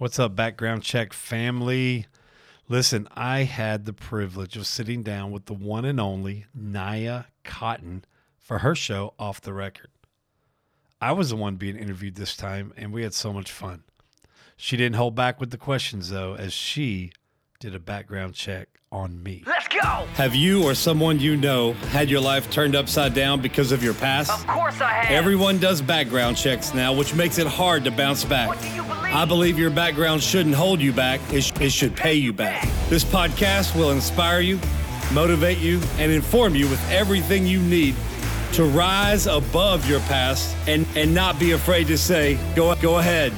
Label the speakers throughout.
Speaker 1: What's up, background check family? Listen, I had the privilege of sitting down with the one and only Naya Cotton for her show, Off the Record. I was the one being interviewed this time, and we had so much fun. She didn't hold back with the questions, though, as she did a background check on me.
Speaker 2: Let's go!
Speaker 1: Have you or someone you know had your life turned upside down because of your past?
Speaker 2: Of course I have.
Speaker 1: Everyone does background checks now, which makes it hard to bounce back.
Speaker 2: What do you believe?
Speaker 1: I believe your background shouldn't hold you back, it, sh- it should pay you back. This podcast will inspire you, motivate you, and inform you with everything you need to rise above your past and, and not be afraid to say, go, go ahead,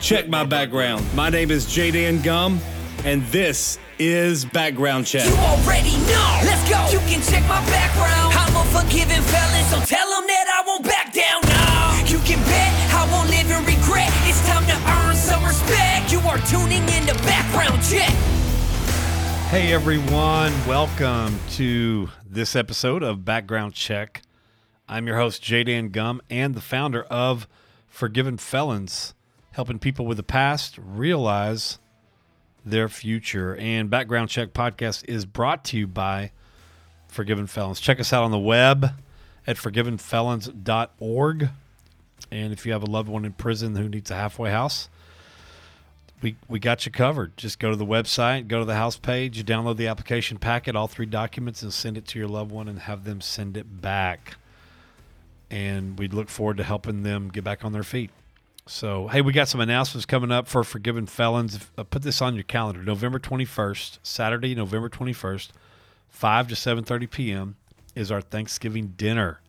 Speaker 1: check my background. My name is Jadan Gum, and this is Background Check.
Speaker 2: You already know. Let's go. You can check my background. I'm a forgiving felon, so tell them that I won't back down now. You can bet You are tuning in to Background Check.
Speaker 1: Hey everyone, welcome to this episode of Background Check. I'm your host, Jadan Gum, and the founder of Forgiven Felons, helping people with the past realize their future. And Background Check podcast is brought to you by Forgiven Felons. Check us out on the web at forgivenfelons.org. And if you have a loved one in prison who needs a halfway house, we, we got you covered. Just go to the website, go to the house page, download the application packet, all three documents, and send it to your loved one and have them send it back. And we look forward to helping them get back on their feet. So, hey, we got some announcements coming up for Forgiven Felons. Uh, put this on your calendar. November 21st, Saturday, November 21st, 5 to 7.30 p.m. is our Thanksgiving dinner.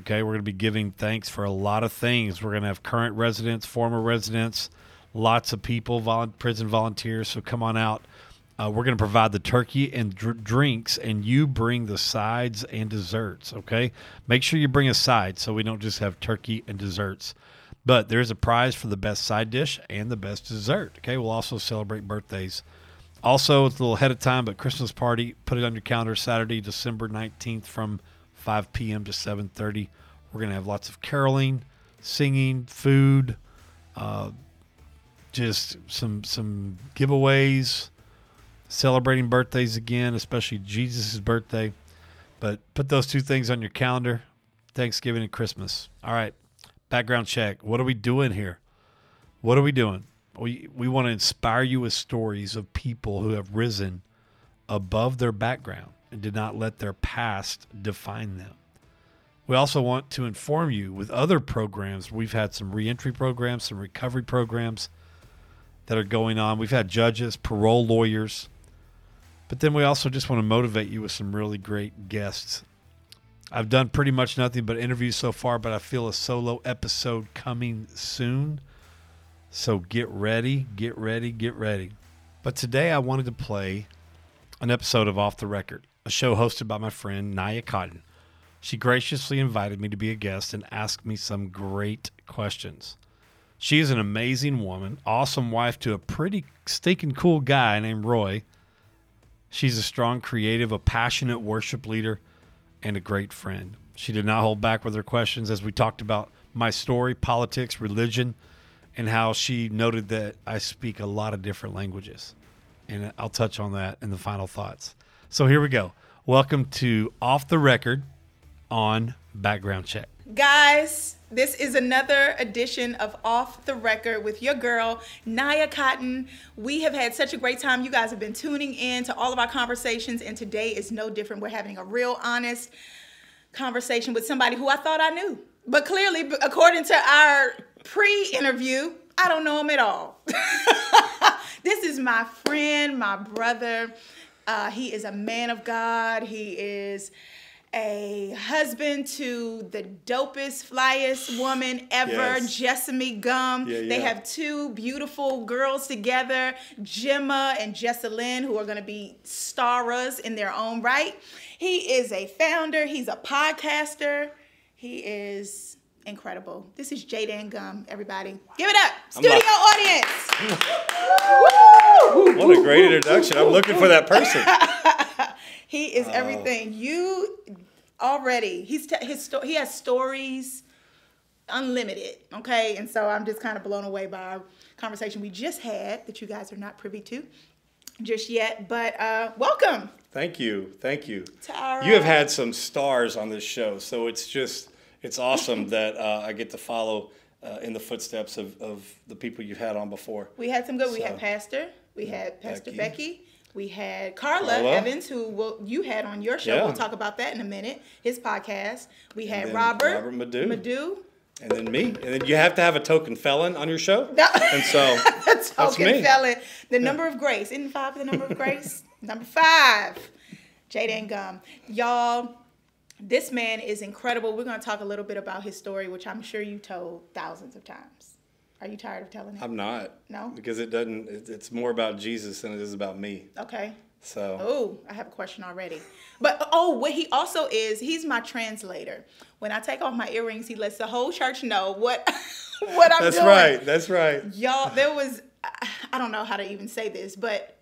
Speaker 1: Okay, we're going to be giving thanks for a lot of things. We're going to have current residents, former residents, lots of people, volu- prison volunteers. So come on out. Uh, we're going to provide the turkey and dr- drinks, and you bring the sides and desserts. Okay, make sure you bring a side so we don't just have turkey and desserts. But there's a prize for the best side dish and the best dessert. Okay, we'll also celebrate birthdays. Also, it's a little ahead of time, but Christmas party. Put it on your calendar. Saturday, December nineteenth, from 5 p.m. to 7:30. We're going to have lots of caroling, singing, food, uh, just some some giveaways, celebrating birthdays again, especially Jesus' birthday. But put those two things on your calendar: Thanksgiving and Christmas. All right, background check. What are we doing here? What are we doing? We we want to inspire you with stories of people who have risen above their background and did not let their past define them. We also want to inform you with other programs. We've had some reentry programs, some recovery programs that are going on. We've had judges, parole lawyers, but then we also just want to motivate you with some really great guests. I've done pretty much nothing but interviews so far, but I feel a solo episode coming soon. So get ready, get ready, get ready. But today I wanted to play an episode of Off the Record, a show hosted by my friend Naya Cotton. She graciously invited me to be a guest and ask me some great questions. She is an amazing woman, awesome wife to a pretty stinking cool guy named Roy. She's a strong creative, a passionate worship leader, and a great friend. She did not hold back with her questions as we talked about my story, politics, religion, and how she noted that I speak a lot of different languages. And I'll touch on that in the final thoughts. So here we go. Welcome to Off the Record on Background Check.
Speaker 3: Guys, this is another edition of Off the Record with your girl, Naya Cotton. We have had such a great time. You guys have been tuning in to all of our conversations, and today is no different. We're having a real honest conversation with somebody who I thought I knew. But clearly, according to our pre interview, I don't know him at all. this is my friend, my brother. Uh, he is a man of God. He is a husband to the dopest, flyest woman ever,
Speaker 1: Yes.
Speaker 3: Jessamy Gum.
Speaker 1: Yeah,
Speaker 3: They
Speaker 1: yeah.
Speaker 3: have two beautiful girls together, Gemma and Jessalyn, who are going to be stars in their own right. He is a founder, he's a podcaster, he is incredible. This is Jaden Gum, everybody. Give it up, studio audience.
Speaker 4: What a great introduction. I'm looking for that person.
Speaker 3: He is everything. You already. He's his he has stories unlimited. Okay, and so I'm just kind of blown away by our conversation we just had that you guys are not privy to just yet. But uh, welcome.
Speaker 1: Thank you, thank you.
Speaker 3: Tara.
Speaker 1: You have had some stars on this show, so it's just it's awesome that uh, I get to follow uh, in the footsteps of, of the people you've had on before.
Speaker 3: We had some good. We had Pastor. We had Pastor
Speaker 1: Becky.
Speaker 3: Becky. We had Carla,
Speaker 1: Carla.
Speaker 3: Evans, who will, you had on your show.
Speaker 1: Yeah.
Speaker 3: We'll talk about that in a minute. His podcast. We had Robert.
Speaker 1: Robert Madu.
Speaker 3: Madu.
Speaker 1: And then me, and then you have to have a token felon on your show.
Speaker 3: No.
Speaker 1: And so
Speaker 3: That's token
Speaker 1: me.
Speaker 3: felon. The number of grace. Isn't five the number of grace? number five. Jaden Gum. Y'all, this man is incredible. We're going to talk a little bit about his story, which I'm sure you told thousands of times. Are you tired of telling it?
Speaker 1: I'm not.
Speaker 3: No?
Speaker 1: Because it doesn't. it- It's more about Jesus than it is about me.
Speaker 3: okay.
Speaker 1: So
Speaker 3: Oh, I have a question already. But oh, what he also is, he's my translator. When I take off my earrings, he lets the whole church know what what I'm
Speaker 1: that's
Speaker 3: doing.
Speaker 1: That's right. That's right.
Speaker 3: Y'all, there was I don't know how to even say this, but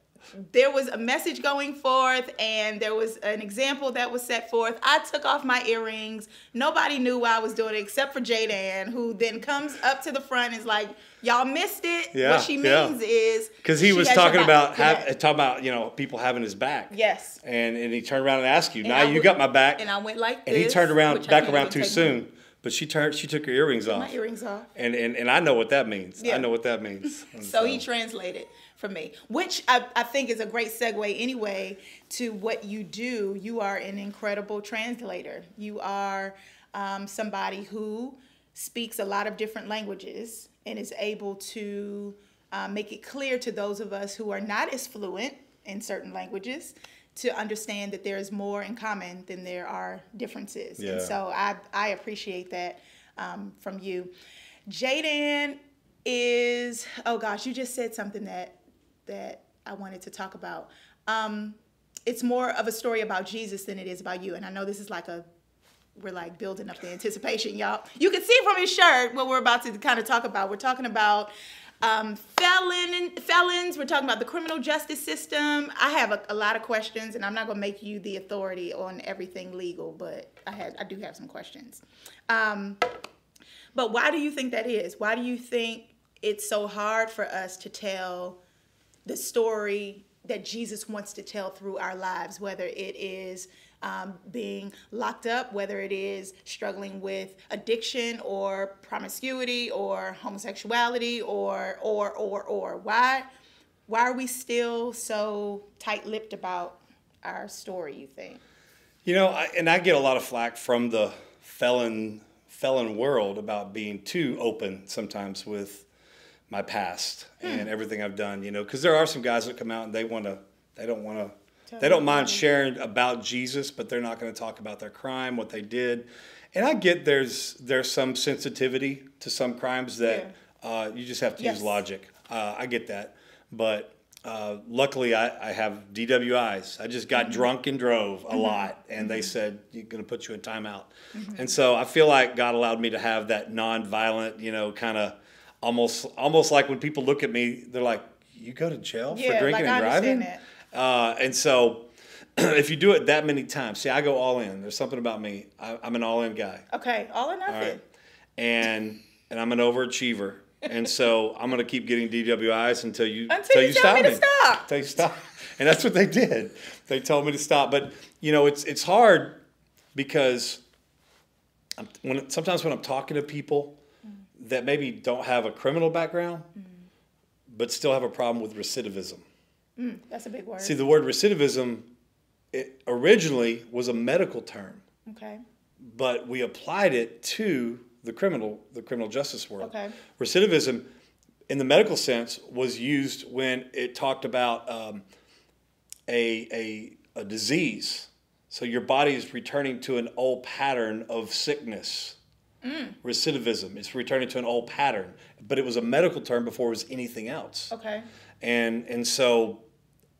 Speaker 3: there was a message going forth and there was an example that was set forth. I took off my earrings. Nobody knew why I was doing it except for Jadan, who then comes up to the front and is like, Y'all missed it.
Speaker 1: Yeah,
Speaker 3: what she
Speaker 1: yeah.
Speaker 3: means is
Speaker 1: Because he was talking about have, talking about you know people having his back.
Speaker 3: Yes.
Speaker 1: And and he turned around and asked you,
Speaker 3: And
Speaker 1: now
Speaker 3: I
Speaker 1: you
Speaker 3: would-
Speaker 1: got my back.
Speaker 3: And I went like
Speaker 1: And
Speaker 3: this.
Speaker 1: And he turned around back around too soon. But she turned she took her earrings off.
Speaker 3: My, earrings off.
Speaker 1: And, and and I know what that means.
Speaker 3: Yeah.
Speaker 1: I know what that means. And
Speaker 3: So he translated for me, which I, I think is a great segue anyway to what you do. You are an incredible translator. You are um, somebody who speaks a lot of different languages and is able to uh, make it clear to those of us who are not as fluent in certain languages to understand that there is more in common than there are differences. And so I, I appreciate that um, from you. Jaden is oh gosh, you just said something that that I wanted to talk about. Um, it's more of a story about Jesus than it is about you. And I know this is like a we're like building up the anticipation, y'all. You can see from his shirt what we're about to kind of talk about. We're talking about um, felon felons. We're talking about the criminal justice system. I have a, a lot of questions, and I'm not gonna make you the authority on everything legal, but I had I do have some questions. Um, but why do you think that is? Why do you think it's so hard for us to tell the story that Jesus wants to tell through our lives, whether it is um, being locked up, whether it is struggling with addiction or promiscuity or homosexuality or or or or why why are we still so tight-lipped about our story? You think?
Speaker 1: You know, I, and I get a lot of flack from the felon felon world about being too open sometimes with my past
Speaker 3: Hmm.
Speaker 1: and everything I've done. You know, because there are some guys that come out and they want to, they don't want to,
Speaker 3: Tell
Speaker 1: they don't mind sharing about Jesus, but they're not going to talk about their crime, what they did. And I get there's there's some sensitivity to some crimes that uh, you just have to
Speaker 3: Yes.
Speaker 1: use logic. Uh, I get that, but. Uh, luckily, I, I have DWIs. I just got drunk and drove a lot, and they said you're going to put you in timeout. And so I feel like God allowed me to have that nonviolent, you know, kind of almost almost like when people look at me, they're like, "You go to jail
Speaker 3: Yeah,
Speaker 1: for drinking
Speaker 3: like,
Speaker 1: and driving." Uh, and so, if you do it that many times, see, I go all in. There's something about me. I, I'm an all-in guy.
Speaker 3: Okay, all or nothing.
Speaker 1: All right. And and I'm an overachiever. And so I'm gonna keep getting DWIs until you
Speaker 3: Until you tell me to stop.
Speaker 1: Until you stop. And that's what they did. They told me to stop. But you know, it's it's hard because I'm, when sometimes when I'm talking to people that maybe don't have a criminal background, but still have a problem with recidivism.
Speaker 3: That's a big word.
Speaker 1: See, the word recidivism it originally was a medical term
Speaker 3: okay.
Speaker 1: but we applied it to the criminal the criminal justice world.
Speaker 3: Okay.
Speaker 1: Recidivism, in the medical sense, was used when it talked about um, a, a a disease. So your body is returning to an old pattern of sickness. Recidivism. It's returning to an old pattern, but it was a medical term before it was anything else.
Speaker 3: Okay.
Speaker 1: And and so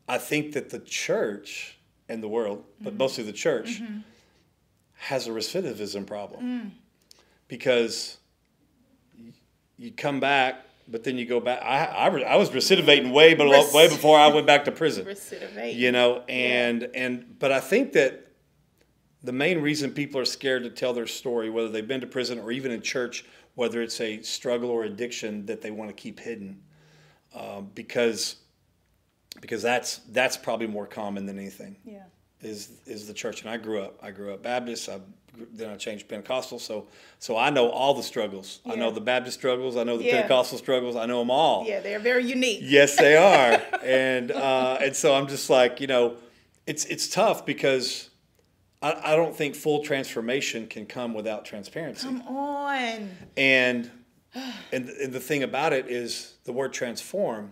Speaker 1: I think that the church and the world, but
Speaker 3: Mm-hmm.
Speaker 1: mostly the church, has a recidivism problem.
Speaker 3: Mm.
Speaker 1: Because you come back, but then you go back. I, I, I was recidivating way, but
Speaker 3: Rec-
Speaker 1: way before I went back to prison.
Speaker 3: Recidivate.
Speaker 1: You know, and and but I think that the main reason people are scared to tell their story, whether they've been to prison or even in church, whether it's a struggle or addiction that they want to keep hidden, um, because because that's that's probably more common than anything.
Speaker 3: Yeah.
Speaker 1: Is is the church, and I grew up. I grew up Baptist. I then I changed Pentecostal. So so I know all the struggles. I know the Baptist struggles. I know the
Speaker 3: Yeah.
Speaker 1: Pentecostal struggles. I know them all.
Speaker 3: Yeah, they're very unique.
Speaker 1: Yes, they are, and uh, and so I'm just like you know, it's it's tough because I, I don't think full transformation can come without transparency.
Speaker 3: Come on.
Speaker 1: And and and the thing about it is the word transform.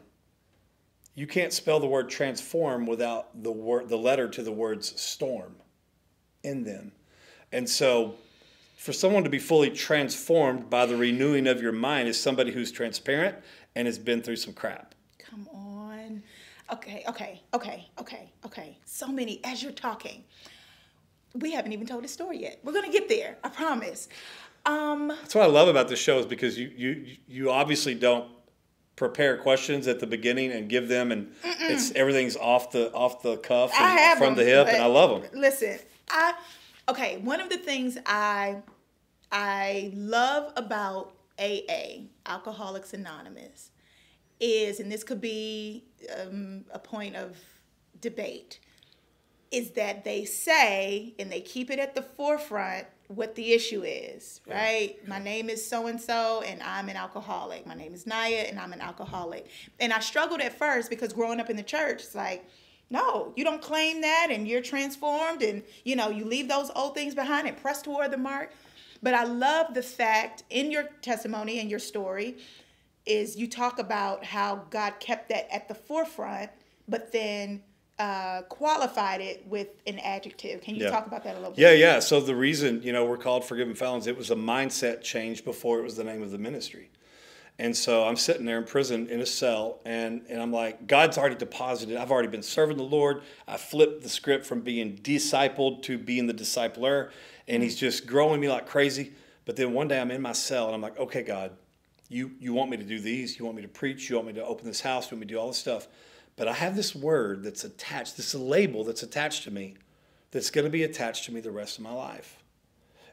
Speaker 1: You can't spell the word transform without the word the letter to the words storm in them. And so for someone to be fully transformed by the renewing of your mind is somebody who's transparent and has been through some crap.
Speaker 3: Come on. Okay, okay, okay, okay, okay. So many as you're talking. We haven't even told the story yet. We're gonna get there. I promise. Um,
Speaker 1: That's what I love about this show is because you you you obviously don't prepare questions at the beginning and give them and it's everything's off the off the cuff and
Speaker 3: I have
Speaker 1: from the hip and I love them.
Speaker 3: Listen, I okay. One of the things I I love about AA, Alcoholics Anonymous, is, and this could be um, a point of debate, is that they say and they keep it at the forefront what the issue is, right? My name is so and so, and I'm an alcoholic. My name is Naya, and I'm an alcoholic. And I struggled at first because growing up in the church, it's like, no, you don't claim that, and you're transformed, and you know, you leave those old things behind and press toward the mark. But I love the fact in your testimony and your story is you talk about how God kept that at the forefront, but then uh, qualified it with an adjective. Can you
Speaker 1: Yeah.
Speaker 3: talk about that a little bit?
Speaker 1: Yeah, yeah. So the reason, you know, we're called forgiven felons, it was a mindset change before it was the name of the ministry. And so I'm sitting there in prison in a cell, and, and I'm like, God's already deposited. I've already been serving the Lord. I flipped the script from being discipled to being the discipler, and He's just growing me like crazy. But then one day I'm in my cell, and I'm like, okay, God, you, you want me to do these? You want me to preach? You want me to open this house? You want me to do all this stuff? But I have this word that's attached, this label that's attached to me that's going to be attached to me the rest of my life.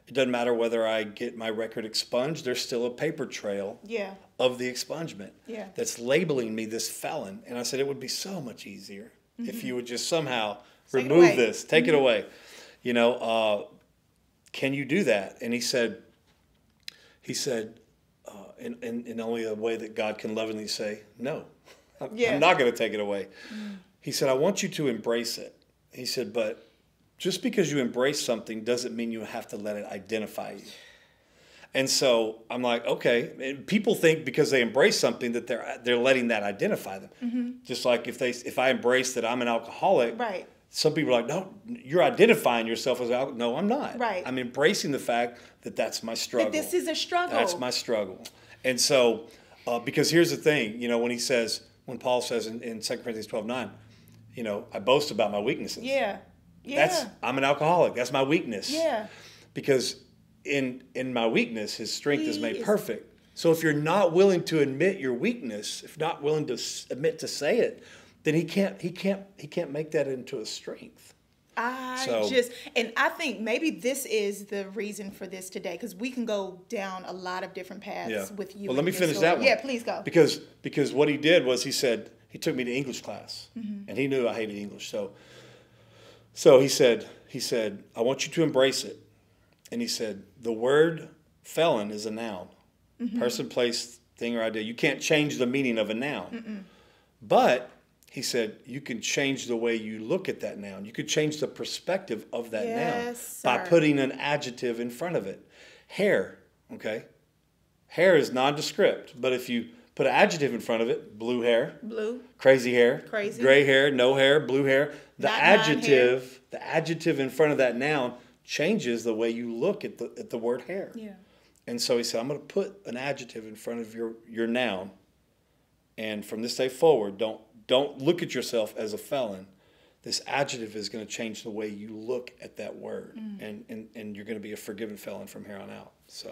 Speaker 1: It doesn't matter whether I get my record expunged, there's still a paper trail
Speaker 3: Yeah.
Speaker 1: of the expungement
Speaker 3: Yeah.
Speaker 1: that's labeling me this felon. And I said, it would be so much easier if you would just somehow
Speaker 3: Mm-hmm. Take
Speaker 1: remove.
Speaker 3: Mm-hmm.
Speaker 1: this, take it away. You know, uh, can you do that? And he said, he said, uh, in, in, in only a way that God can lovingly say, no,
Speaker 3: Yeah.
Speaker 1: I'm not going to take it away. He said, I want you to embrace it. He said, but just because you embrace something doesn't mean you have to let it identify you. And so I'm like, okay. And people think because they embrace something that they're they're letting that identify them. Just like if they if I embrace that I'm an alcoholic,
Speaker 3: Right.
Speaker 1: Some people are like, no, you're identifying yourself as alcoholic. No, I'm not.
Speaker 3: Right.
Speaker 1: I'm embracing the fact that that's my struggle.
Speaker 3: That this is a struggle.
Speaker 1: That's my struggle. And so, uh, because here's the thing, you know, when he says, when Paul says in, in 2 Corinthians 12 9, you know, I boast about my weaknesses.
Speaker 3: Yeah. Yeah.
Speaker 1: That's, I'm an alcoholic. That's my weakness.
Speaker 3: yeah.
Speaker 1: Because in, in my weakness, his strength is made
Speaker 3: is-
Speaker 1: perfect. So if you're not willing to admit your weakness, if not willing to s- admit to say it, then he can't, he can't, he can't make that into a strength.
Speaker 3: I
Speaker 1: So-
Speaker 3: just, and I think maybe this is the reason for this today because we can go down a lot of different paths
Speaker 1: Yeah.
Speaker 3: with you.
Speaker 1: Well, let me finish
Speaker 3: story.
Speaker 1: that one.
Speaker 3: Yeah, please go.
Speaker 1: Because because what he did was he said he took me to English class,
Speaker 3: Mm-hmm.
Speaker 1: and he knew I hated English. So so he said he said I want you to embrace it, and he said the word felon is a noun,
Speaker 3: Mm-hmm.
Speaker 1: person, place, thing, or idea. You can't change the meaning of a noun, but he said you can change the way you look at that noun. You could change the perspective of that
Speaker 3: Yes,
Speaker 1: noun by
Speaker 3: sir.
Speaker 1: putting an adjective in front of it. Hair, okay. Hair is nondescript, but if you put an adjective in front of it, blue hair,
Speaker 3: Blue.
Speaker 1: crazy hair,
Speaker 3: Crazy.
Speaker 1: gray hair, no hair, blue hair, the
Speaker 3: Not
Speaker 1: adjective, the adjective in front of that noun changes the way you look at the at the word hair.
Speaker 3: Yeah.
Speaker 1: And so he said, I'm going to put an adjective in front of your your noun, and from this day forward, don't don't look at yourself as a felon. This adjective is going to change the way you look at that word,
Speaker 3: Mm.
Speaker 1: and, and and you're going to be a forgiven felon from here on out. So.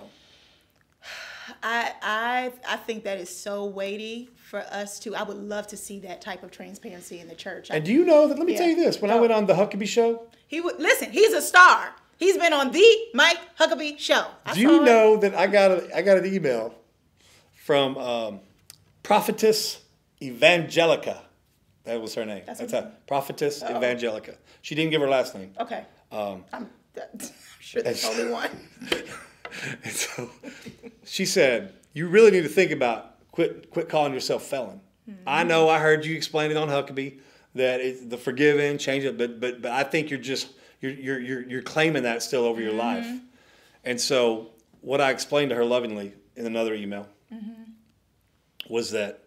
Speaker 3: I I I think that is so weighty for us to. I would love to see that type of transparency in the church.
Speaker 1: And do you know that? Let me
Speaker 3: Yeah.
Speaker 1: tell you this: when I went on the Huckabee show,
Speaker 3: he would listen. He's a star. He's been on the Mike Huckabee show. I
Speaker 1: Do you know that I got a, I got an email from um, prophetess Evangelica. That was her name.
Speaker 3: That's
Speaker 1: That's, how prophetess oh. Evangelica. She didn't give her last name.
Speaker 3: Okay.
Speaker 1: Um,
Speaker 3: I'm, I'm sure that's the only one.
Speaker 1: And so she said, "You really need to think about quit quit calling yourself felon." Hmm. I know I heard you explain it on Huckabee that it's the forgiven, change it, but but but I think you're just you're you're you're, you're claiming that still over your mm-hmm. life. And so what I explained to her lovingly in another email mm-hmm. was that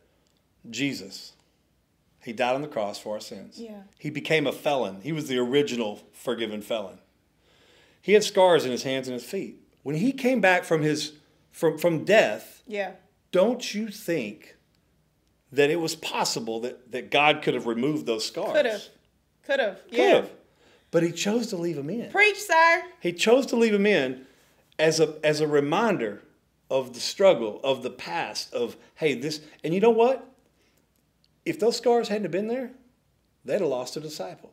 Speaker 1: Jesus, he died on the cross for our sins.
Speaker 3: Yeah.
Speaker 1: He became a felon. He was the original forgiven felon. He had scars in his hands and his feet. When he came back from his from from death,
Speaker 3: Yeah.
Speaker 1: don't you think that it was possible that, that God could have removed those scars?
Speaker 3: Could have. Could have.
Speaker 1: Could
Speaker 3: Yeah.
Speaker 1: have. But he chose to leave them in.
Speaker 3: Preach, sir.
Speaker 1: He chose to leave them in as a as a reminder of the struggle, of the past, of hey, this and you know what? If those scars hadn't been there, they'd have lost a disciple.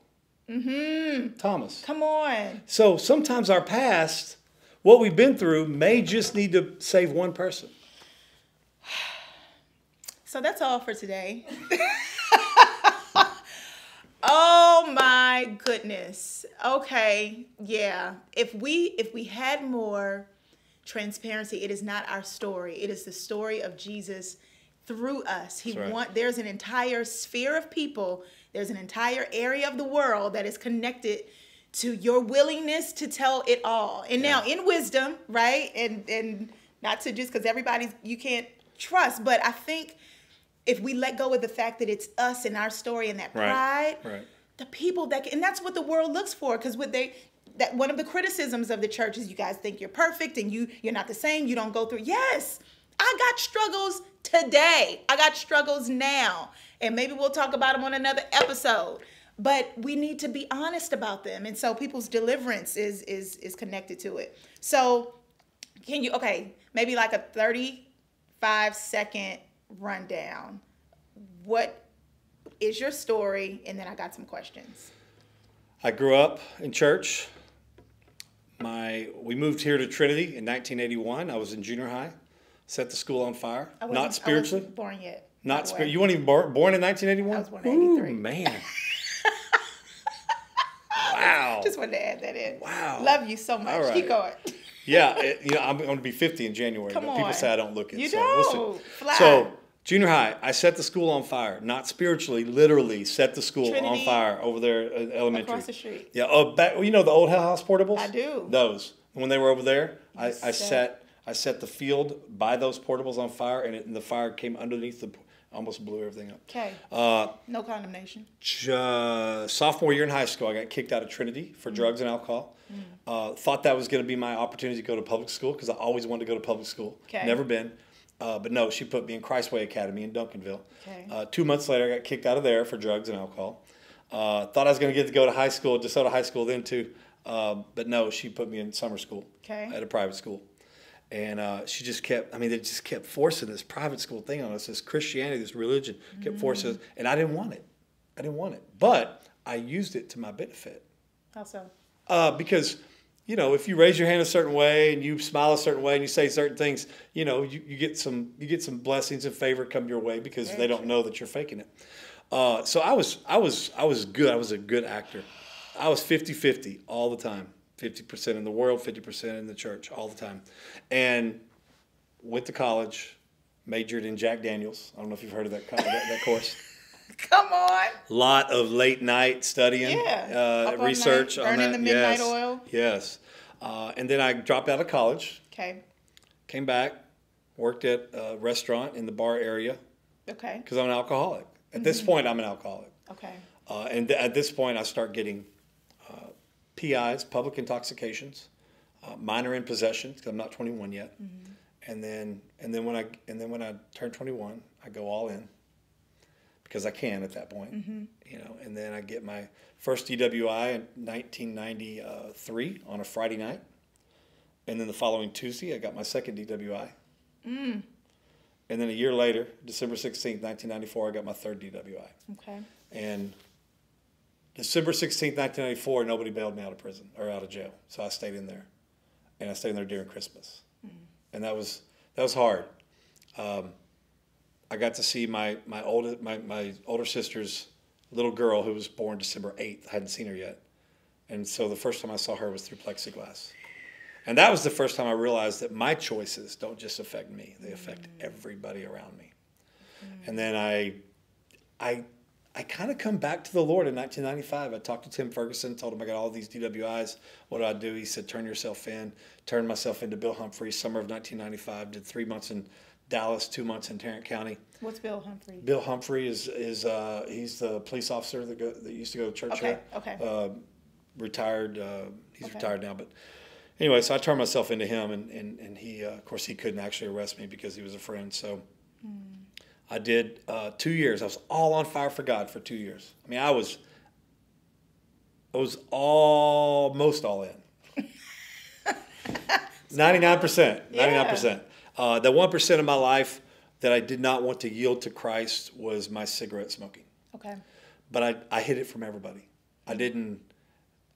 Speaker 1: Mm-hmm. Thomas.
Speaker 3: Come on.
Speaker 1: So sometimes our past, what we've been through, may just need to save one person.
Speaker 3: So that's all for today. oh my goodness. Okay, yeah. If we if we had more transparency, it is not our story. It is the story of Jesus through us. He
Speaker 1: right.
Speaker 3: want there's an entire sphere of people, there's an entire area of the world that is connected to your willingness to tell it all. And now in wisdom, right? And and not to just because everybody's you can't trust, but I think if we let go of the fact that it's us and our story and that pride,
Speaker 1: right.
Speaker 3: the people that can, and that's what the world looks for because what they that one of the criticisms of the church is you guys think you're perfect and you you're not the same you don't go through yes i got struggles today. I got struggles now. And maybe we'll talk about them on another episode. But we need to be honest about them. And so people's deliverance is is is connected to it. So can you okay maybe like a 35 second rundown. What is your story? And then i got some questions.
Speaker 1: I grew up in church. My we moved here to Trinity in 1981. I was in junior high. Set the school on fire.
Speaker 3: I
Speaker 1: Not
Speaker 3: I
Speaker 1: spiritually.
Speaker 3: wasn't born yet.
Speaker 1: Not. You weren't even born, born in 1981.
Speaker 3: I was born in 83.
Speaker 1: Ooh, man. wow.
Speaker 3: Just wanted to add that in.
Speaker 1: Wow.
Speaker 3: Love you so much.
Speaker 1: Right.
Speaker 3: Keep going.
Speaker 1: Yeah, it, you know, I'm going to be 50 in January,
Speaker 3: Come
Speaker 1: but people say I don't look it.
Speaker 3: You
Speaker 1: so we'll
Speaker 3: don't. Fly.
Speaker 1: So, junior high, I set the school on fire. Not spiritually, literally set the school
Speaker 3: Trinity?
Speaker 1: on fire over there at elementary.
Speaker 3: Across the street.
Speaker 1: Yeah, oh, back, you know the old Hell House portables?
Speaker 3: I do.
Speaker 1: Those. When they were over there, I, I
Speaker 3: set-
Speaker 1: set I set the field by those portables on fire, and, it, and the fire came underneath the, almost blew everything up.
Speaker 3: Okay.
Speaker 1: Uh,
Speaker 3: No condemnation.
Speaker 1: uh, sophomore year in high school, I got kicked out of Trinity for drugs and alcohol. Uh, thought that was going to be my opportunity to go to public school because I always wanted to go to public school.
Speaker 3: Okay.
Speaker 1: Never been. Uh, but no, she put me in Christway Academy in Duncanville.
Speaker 3: Okay.
Speaker 1: Uh, two months later, I got kicked out of there for drugs and alcohol. Uh, thought I was going to get to go to high school, DeSoto High School then too. Uh, but no, she put me in summer school
Speaker 3: Okay.
Speaker 1: at a private school. And uh, she just kept, I mean, they just kept forcing this private school thing on us, this Christianity, this religion, kept forcing us. And I didn't want it. I didn't want it. But I used it to my benefit.
Speaker 3: How so?
Speaker 1: Uh, because, you know, if you raise your hand a certain way and you smile a certain way and you say certain things, you know, you, you get some you get some blessings and favor come your way because they don't know that you're faking it. Uh, so I was I was I was good. I was a good actor. I was 50-50 all the time. 50% in the world, 50% in the church all the time. And went to college, majored in Jack Daniels. I don't know if you've heard of that, that, that course.
Speaker 3: Come on.
Speaker 1: lot of late night studying,
Speaker 3: Yeah.
Speaker 1: Uh, research
Speaker 3: night,
Speaker 1: on
Speaker 3: burning
Speaker 1: that.
Speaker 3: the midnight
Speaker 1: yes.
Speaker 3: oil.
Speaker 1: Yes. Uh, and then I dropped out of college,
Speaker 3: Okay.
Speaker 1: came back, worked at a restaurant in the bar area
Speaker 3: Okay.
Speaker 1: because I'm an alcoholic. At this point, I'm an alcoholic.
Speaker 3: Okay.
Speaker 1: Uh, and th- at this point, I start getting PIs, public intoxications, uh, minor in possession because I'm not 21 yet. Mm-hmm. And then, and then when I, and then when I turn 21, I go all in because I can at that point, mm-hmm. you know. And then I get my first DWI in 1993 on a Friday night, and then the following Tuesday, I got my second DWI. Mm. And then a year later, December 16th, 1994, I got my third DWI
Speaker 3: Okay.
Speaker 1: and December 16th, 1994, nobody bailed me out of prison or out of jail. So I stayed in there. And I stayed in there during Christmas. Hmm. And that was that was hard. Um, I got to see my my older my, my older sister's little girl who was born December 8th. I hadn't seen her yet. And so the first time I saw her was through plexiglass. And that was the first time I realized that my choices don't just affect me, they affect hmm. everybody around me. Hmm. And then I I I kind of come back to the Lord in 1995. I talked to Tim Ferguson, told him I got all these DWIs. What do I do? He said, turn yourself in. Turned myself into Bill Humphrey, summer of 1995. Did three months in Dallas, two months in Tarrant County.
Speaker 3: What's Bill Humphrey?
Speaker 1: Bill Humphrey is is uh, he's the police officer that go, that used to go to church
Speaker 3: Okay,
Speaker 1: here.
Speaker 3: okay.
Speaker 1: Uh, retired. Uh, he's
Speaker 3: Okay.
Speaker 1: retired now, but anyway, so I turned myself into him, and and and he, uh, of course, he couldn't actually arrest me because he was a friend. So I did uh, two years. I was all on fire for God for two years. I mean, I was I was almost all in. Ninety nine percent. Ninety nine percent. Uh, The one percent of my life that I did not want to yield to Christ was my cigarette smoking
Speaker 3: Okay.
Speaker 1: but I, I hid it from everybody. I didn't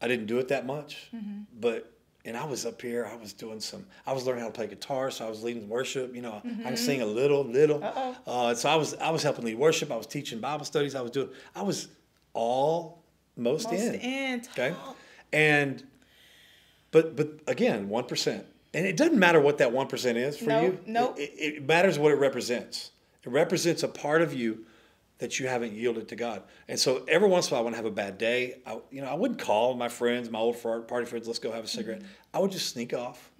Speaker 1: I didn't do it that much, but and I was up here. I was doing some. I was learning how to play guitar, so I was leading worship. You know, I can sing a little, little.
Speaker 3: Uh-oh.
Speaker 1: Uh, so I was I was helping lead worship. I was teaching Bible studies. I was doing. I was almost
Speaker 3: Most
Speaker 1: in.
Speaker 3: in.
Speaker 1: Okay, and but but again, one percent, and it doesn't matter what that one percent is for you.
Speaker 3: nope.
Speaker 1: It, it matters what it represents. It represents a part of you that you haven't yielded to God. And so every once in a while, when I have a bad day, I, you know, I wouldn't call my friends, my old party friends, let's go have a cigarette.
Speaker 3: Mm-hmm.
Speaker 1: I would just sneak off